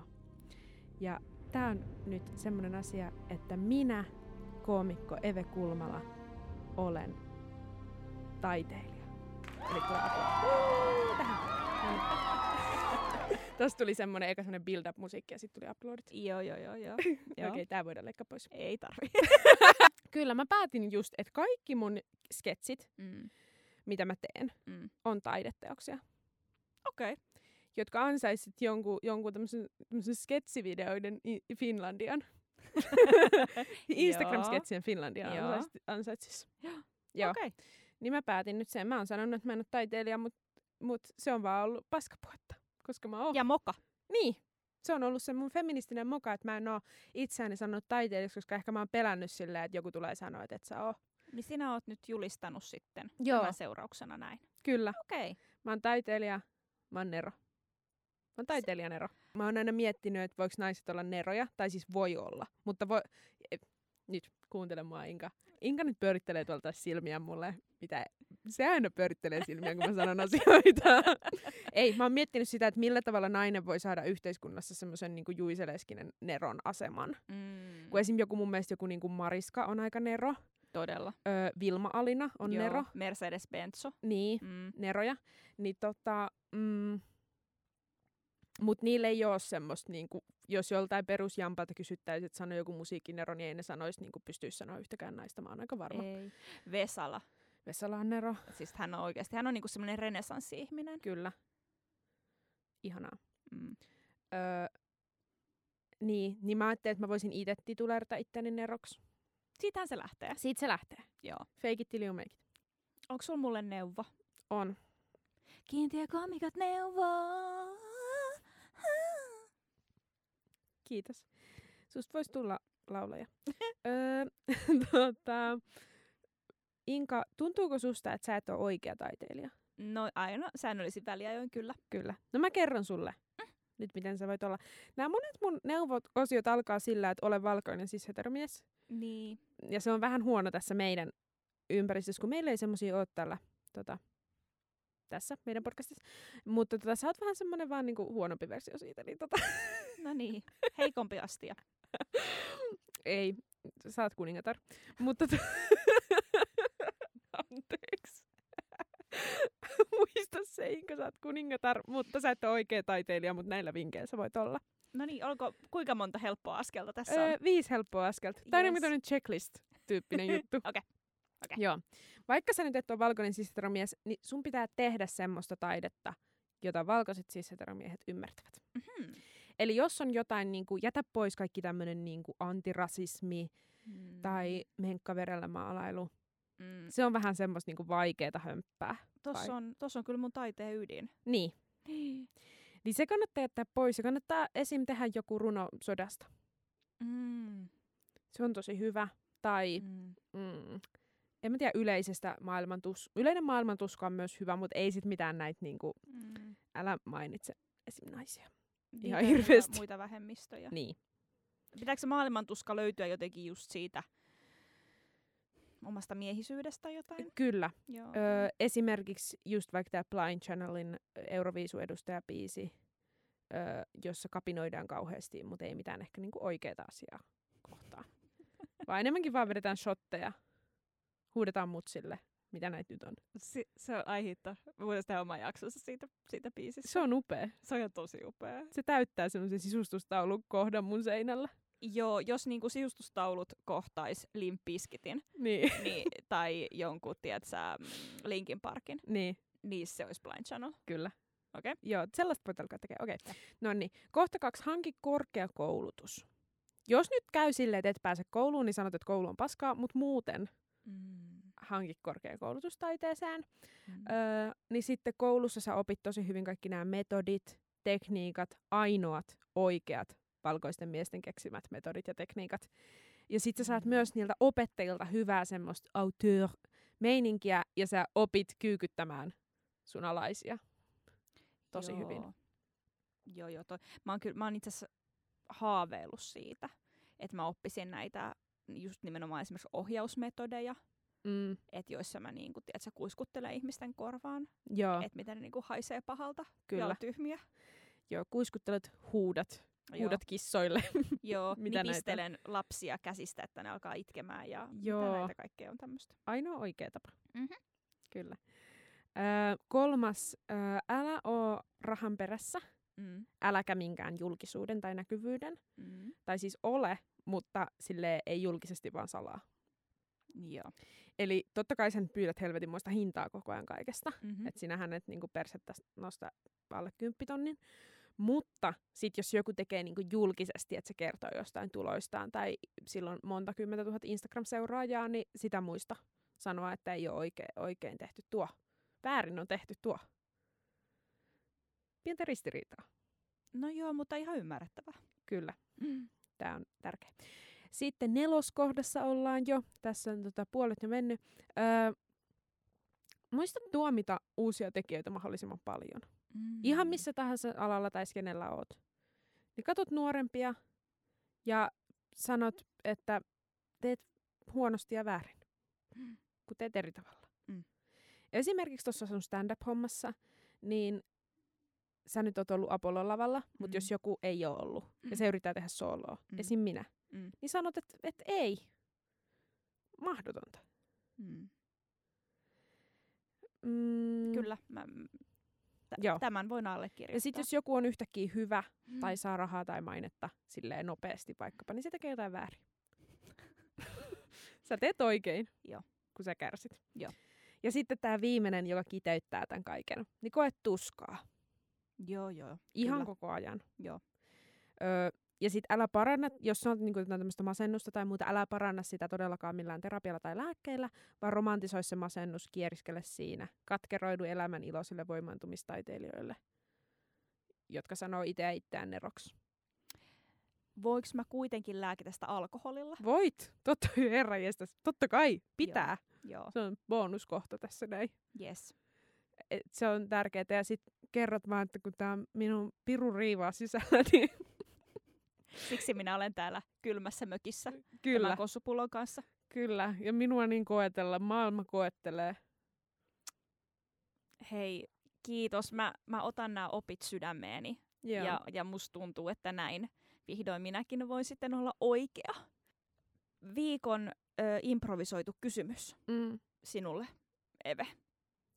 [SPEAKER 4] Ja tää on nyt semmonen asia, että minä, koomikko Eve Kulmala, olen taiteilija. Eli. Tähän. Tuossa tuli semmonen eka semmonen build-up-musiikki ja sitten tuli aplodit.
[SPEAKER 3] Joo, joo, joo, joo.
[SPEAKER 4] Okei, okay, tää voidaan leikkaa pois.
[SPEAKER 3] Ei tarvi.
[SPEAKER 4] Kyllä, mä päätin just, että kaikki mun sketsit,
[SPEAKER 3] mm.
[SPEAKER 4] mitä mä teen,
[SPEAKER 3] Mm.
[SPEAKER 4] on taideteoksia.
[SPEAKER 3] Okei. Okay.
[SPEAKER 4] jotka ansaisit jonkun, jonkun tämmöisen, tämmöisen sketsivideoiden i- Finlandian. Instagram-sketsien Finlandian ansaitsis.
[SPEAKER 3] Joo.
[SPEAKER 4] Joo.
[SPEAKER 3] Okei. Okay.
[SPEAKER 4] Niin mä päätin nyt sen. Mä oon sanonut, että mä en ole taiteilija, mutta mut se on vaan ollut paskapuhetta. Koska mä oon.
[SPEAKER 3] Ja moka.
[SPEAKER 4] Niin. Se on ollut se mun feministinen moka, että mä en oo itseäni sanonut taiteilijaksi, koska ehkä mä oon pelännyt silleen, että joku tulee sanoa, että et sä oo.
[SPEAKER 3] Niin sinä oot nyt julistanut sitten
[SPEAKER 4] Joo.
[SPEAKER 3] tämän seurauksena näin.
[SPEAKER 4] Kyllä.
[SPEAKER 3] Okei. Okay.
[SPEAKER 4] Mä oon taiteilija, mä oon Nero. Mä oon taiteilija Nero. Mä oon aina miettinyt, että voiko naiset olla neroja, tai siis voi olla. Mutta voi... e, Nyt, kuuntele mua Inka. Inka nyt pyörittelee tuolta silmiä mulle. Mitä? Se aina pyörittelee silmiä, kun mä sanon asioita. Ei, mä oon miettinyt sitä, että millä tavalla nainen voi saada yhteiskunnassa semmoisen niin juiseleskinen neron aseman.
[SPEAKER 3] Mm.
[SPEAKER 4] Kun esim. joku mun mielestä joku niin kuin Mariska on aika nero.
[SPEAKER 3] Todella.
[SPEAKER 4] Öö, Vilma Alina on
[SPEAKER 3] Joo.
[SPEAKER 4] nero.
[SPEAKER 3] Mercedes Benzo.
[SPEAKER 4] Niin
[SPEAKER 3] Mm.
[SPEAKER 4] neroja, niin tota, mm, mut niillä ei ole semmoista, niinku, jos joltain perusjampalta kysyttäisiin, että sano joku musiikkinero, niin ei ne sanoisi, niinku, pystyisi sanoa yhtäkään naista, mä oon aika varma.
[SPEAKER 3] Ei. Vesala.
[SPEAKER 4] Vesala on nero,
[SPEAKER 3] Siis hän on oikeasti, hän on niinku semmoinen renesanssi-ihminen.
[SPEAKER 4] kyllä. Ihanaa.
[SPEAKER 3] Mm.
[SPEAKER 4] Öö, niin, niin mä ajattelin, että mä voisin itse titulerata itteni neroksi.
[SPEAKER 3] Siitähän se lähtee.
[SPEAKER 4] Siitä se lähtee.
[SPEAKER 3] Joo.
[SPEAKER 4] Fake it till you make it.
[SPEAKER 3] Onko sulla mulle neuvo?
[SPEAKER 4] On.
[SPEAKER 3] Kiintiökomikot neuvoo.
[SPEAKER 4] Kiitos. Susta voisi tulla laulaja. öö, tota, Inka, tuntuuko susta, että sä et ole oikea taiteilija?
[SPEAKER 3] No aina säännöllisin väliajoin kyllä.
[SPEAKER 4] Kyllä. No mä kerron sulle nyt, miten sä voit olla. Nämä monet mun neuvot osiot alkaa sillä, että ole valkoinen siis heteromies.
[SPEAKER 3] Niin.
[SPEAKER 4] Ja se on vähän huono tässä meidän ympäristössä, kun meillä ei semmoisia ole tällä tota, tässä meidän podcastissa. Mutta tota, sä oot vähän semmoinen vaan niinku huonompi versio siitä. Niin tota,
[SPEAKER 3] No niin. Heikompi astia.
[SPEAKER 4] ei, sä oot kuningatar. Mutta. Anteeksi. Muista se, Inka, sä oot kuningatar, mutta sä et ole oikea taiteilija, mutta näillä vinkkeillä sä voit olla.
[SPEAKER 3] No niin, olko kuinka monta helppoa askelta tässä
[SPEAKER 4] Öö,
[SPEAKER 3] on?
[SPEAKER 4] viisi helppoa askelta. Tämä on
[SPEAKER 3] Yes.
[SPEAKER 4] yes. checklist-tyyppinen juttu.
[SPEAKER 3] Okei. Okei.
[SPEAKER 4] Joo. Vaikka sä nyt et ole valkoinen cis-heteromies, niin sun pitää tehdä semmoista taidetta, jota valkoiset cis-heteromiehet ymmärtävät.
[SPEAKER 3] Mhm.
[SPEAKER 4] Eli jos on jotain, niin kuin, jätä pois kaikki tämmöinen niin kuin antirasismi
[SPEAKER 3] Mm.
[SPEAKER 4] tai menkkaverellä maalailu.
[SPEAKER 3] Mm.
[SPEAKER 4] Se on vähän semmoista niin kuin vaikeeta hömppää.
[SPEAKER 3] Tossa
[SPEAKER 4] vai?
[SPEAKER 3] on, tossa on kyllä mun taiteen ydin.
[SPEAKER 4] Niin. Niin se kannattaa jättää pois ja kannattaa esim. tehdä joku runo sodasta.
[SPEAKER 3] Mm.
[SPEAKER 4] Se on tosi hyvä. Tai
[SPEAKER 3] Mm.
[SPEAKER 4] mm, en mä tiedä yleisestä maailmantus. Yleinen maailmantuska on myös hyvä, mutta ei sit mitään näitä niinku,
[SPEAKER 3] Mm.
[SPEAKER 4] älä mainitse esim. naisia. Ihan hirveästi.
[SPEAKER 3] Muita vähemmistöjä.
[SPEAKER 4] Niin.
[SPEAKER 3] Pitääkö se maailmantuska löytyä jotenkin just siitä omasta miehisyydestä jotain?
[SPEAKER 4] Kyllä.
[SPEAKER 3] Joo.
[SPEAKER 4] Öö, esimerkiksi just vaikka tämä Blind Channelin Euroviisu-edustajabiisi, öö, jossa kapinoidaan kauheasti, mutta ei mitään ehkä niinku oikeaa asiaa kohtaan. Vaan enemmänkin vaan vedetään shotteja, huudetaan mutsille, mitä näitä nyt on.
[SPEAKER 3] Si- se on aihitta. Voitaisiin tehdä oma jaksossa siitä, siitä biisistä.
[SPEAKER 4] Se on upea.
[SPEAKER 3] se on tosi upea.
[SPEAKER 4] Se täyttää semmoisen sisustustaulun kohdan mun seinällä.
[SPEAKER 3] Joo, jos niinku sisustustaulut kohtais Limp Bizkitin
[SPEAKER 4] Niin.
[SPEAKER 3] niin, tai jonkun, tiedätkö, mm, Linkin Parkin,
[SPEAKER 4] niin,
[SPEAKER 3] niin se olisi Blind Channel.
[SPEAKER 4] kyllä.
[SPEAKER 3] Okei.
[SPEAKER 4] Joo, sellaista voit alkaa tekemään. Okei. Okay. No niin. Kohta kaksi. Hanki korkeakoulutus. Jos nyt käy silleen, että et pääse kouluun, niin sanot, että koulu on paskaa, mutta muuten
[SPEAKER 3] Mm.
[SPEAKER 4] hanki korkeakoulutustaiteeseen.
[SPEAKER 3] Mm.
[SPEAKER 4] Öö, niin sitten koulussa sä opit tosi hyvin kaikki nämä metodit, tekniikat, ainoat oikeat valkoisten miesten keksimät metodit ja tekniikat. Ja sitten sä saat myös niiltä opettajilta hyvää semmoista auteur-meininkiä ja sä opit kyykyttämään sun alaisia tosi
[SPEAKER 3] Joo.
[SPEAKER 4] hyvin.
[SPEAKER 3] Joo, joo. Toi. Mä oon, kyllä, mä oon itse asiassa haaveillut siitä, että mä oppisin näitä just nimenomaan esimerkiksi ohjausmetodeja,
[SPEAKER 4] Mm,
[SPEAKER 3] että joissa mä niinku, tiedätkö, kuiskuttelen ihmisten korvaan, että miten ne niinku haisee pahalta ja
[SPEAKER 4] kyllä.
[SPEAKER 3] on tyhmiä.
[SPEAKER 4] Joo, kuiskuttelet, huudat,
[SPEAKER 3] Joo.
[SPEAKER 4] huudat kissoille.
[SPEAKER 3] Joo,
[SPEAKER 4] Mitä näitä?
[SPEAKER 3] nipistelen lapsia käsistä, että ne alkaa itkemään ja
[SPEAKER 4] Joo.
[SPEAKER 3] mitä näitä kaikkea on tämmöistä.
[SPEAKER 4] Ainoa oikea tapa.
[SPEAKER 3] Mhm.
[SPEAKER 4] Kyllä. Öö, kolmas, öö, älä oo rahan perässä,
[SPEAKER 3] Mm.
[SPEAKER 4] äläkä minkään julkisuuden tai näkyvyyden.
[SPEAKER 3] Mm.
[SPEAKER 4] Tai siis ole, mutta sille ei julkisesti vaan salaa.
[SPEAKER 3] Joo.
[SPEAKER 4] Eli totta kai sen pyydät helvetinmoista hintaa koko ajan kaikesta.
[SPEAKER 3] Mm-hmm.
[SPEAKER 4] Että sinähän et niinku persettä nosta alle kymppitonnin. Mutta sit jos joku tekee niinku julkisesti, että se kertoo jostain tuloistaan tai silloin monta kymmentä tuhat Instagram-seuraajaa, niin sitä muista sanoa, että ei ole oikein, oikein tehty tuo. Väärin on tehty tuo. Pientä ristiriitaa.
[SPEAKER 3] No joo, mutta ihan ymmärrettävää.
[SPEAKER 4] Kyllä,
[SPEAKER 3] Mm.
[SPEAKER 4] tämä on tärkeä. Sitten neloskohdassa ollaan jo. Tässä on tota, puolet jo mennyt. Öö, muista tuomita uusia tekijöitä mahdollisimman paljon.
[SPEAKER 3] Mm.
[SPEAKER 4] Ihan missä tahansa alalla tai kenellä oot. Niin katot nuorempia ja sanot, että teet huonosti ja väärin,
[SPEAKER 3] Mm.
[SPEAKER 4] kun teet eri tavalla.
[SPEAKER 3] Mm.
[SPEAKER 4] Esimerkiksi tuossa sun stand-up-hommassa, niin sä nyt oot ollut Apollon lavalla, mutta
[SPEAKER 3] Mm.
[SPEAKER 4] jos joku ei ole ollut
[SPEAKER 3] Mm.
[SPEAKER 4] ja se yrittää tehdä sooloa,
[SPEAKER 3] Mm.
[SPEAKER 4] esim. minä,
[SPEAKER 3] Mm.
[SPEAKER 4] niin sanot, että et ei. Mahdotonta.
[SPEAKER 3] Mm.
[SPEAKER 4] Mm,
[SPEAKER 3] Kyllä, mä,
[SPEAKER 4] Joo.
[SPEAKER 3] tämän voin allekirjoittaa.
[SPEAKER 4] Ja sitten jos joku on yhtäkkiä hyvä
[SPEAKER 3] Mm.
[SPEAKER 4] tai saa rahaa tai mainetta silleen nopeasti vaikkapa, niin se tekee jotain väärin. sä teet oikein,
[SPEAKER 3] Joo.
[SPEAKER 4] kun sä kärsit.
[SPEAKER 3] Joo.
[SPEAKER 4] Ja sitten tämä viimeinen, joka kiteyttää tämän kaiken, niin koet tuskaa.
[SPEAKER 3] Joo, joo.
[SPEAKER 4] Ihan
[SPEAKER 3] Kyllä.
[SPEAKER 4] koko ajan.
[SPEAKER 3] Joo.
[SPEAKER 4] Öö, ja sitten älä paranna, jos on niinku tämmöistä masennusta tai muuta, älä paranna sitä todellakaan millään terapialla tai lääkkeillä, vaan romantisoi se masennus, kieriskele siinä. Katkeroidu elämän iloisille voimaantumistaiteilijoille, jotka sanoo itseä itseään neroksi.
[SPEAKER 3] Voinko mä kuitenkin lääkitä sitä alkoholilla?
[SPEAKER 4] Voit, totta herra jestas. Totta kai, pitää.
[SPEAKER 3] Joo,
[SPEAKER 4] Se on bonuskohta tässä näin.
[SPEAKER 3] yes.
[SPEAKER 4] Et se on tärkeää. Ja sitten kerrot vaan, että kun tämä minun piru riivaa sisällä, niin
[SPEAKER 3] Siksi minä olen täällä kylmässä mökissä
[SPEAKER 4] kyllä,
[SPEAKER 3] tämän kossupullon kanssa.
[SPEAKER 4] kyllä. Ja minua niin koetella, maailma koettelee.
[SPEAKER 3] Hei, kiitos. Mä, mä otan nämä opit sydämeeni.
[SPEAKER 4] Joo.
[SPEAKER 3] Ja, ja musta tuntuu, että näin vihdoin minäkin voin sitten olla oikea. Viikon ö, improvisoitu kysymys
[SPEAKER 4] Mm.
[SPEAKER 3] sinulle, Eve.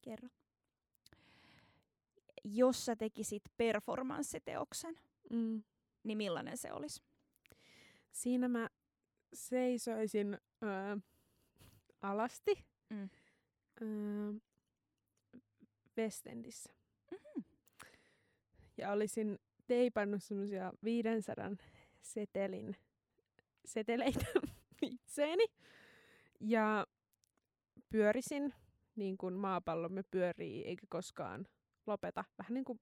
[SPEAKER 3] Kerro. Jos sä tekisit performanssiteoksen,
[SPEAKER 4] Mm.
[SPEAKER 3] Niin millainen se olisi?
[SPEAKER 4] Siinä mä seisoisin öö, alasti
[SPEAKER 3] Mm.
[SPEAKER 4] öö, Westendissä.
[SPEAKER 3] Mhm.
[SPEAKER 4] Ja olisin teipannut semmoisia 500 setelin seteleitä itseeni. Ja pyörisin niin kuin maapallomme pyörii eikä koskaan lopeta. Vähän niin kuin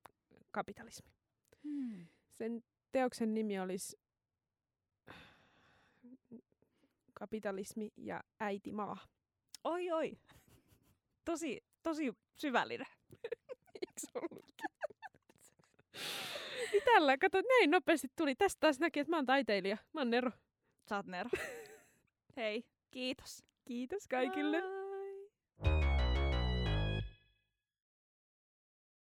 [SPEAKER 4] kapitalismi.
[SPEAKER 3] Hmm.
[SPEAKER 4] Sen teoksen nimi olisi Kapitalismi ja äiti maa.
[SPEAKER 3] Oi, oi. Tosi, tosi syvällinen.
[SPEAKER 4] Ollutkin? Niin Tällä, kato, näin nopeasti tuli. Tästä taas näki, että mä oon taiteilija. Mä oon Nero.
[SPEAKER 3] Sä oot Nero. Hei, kiitos.
[SPEAKER 4] Kiitos kaikille.
[SPEAKER 3] Aa.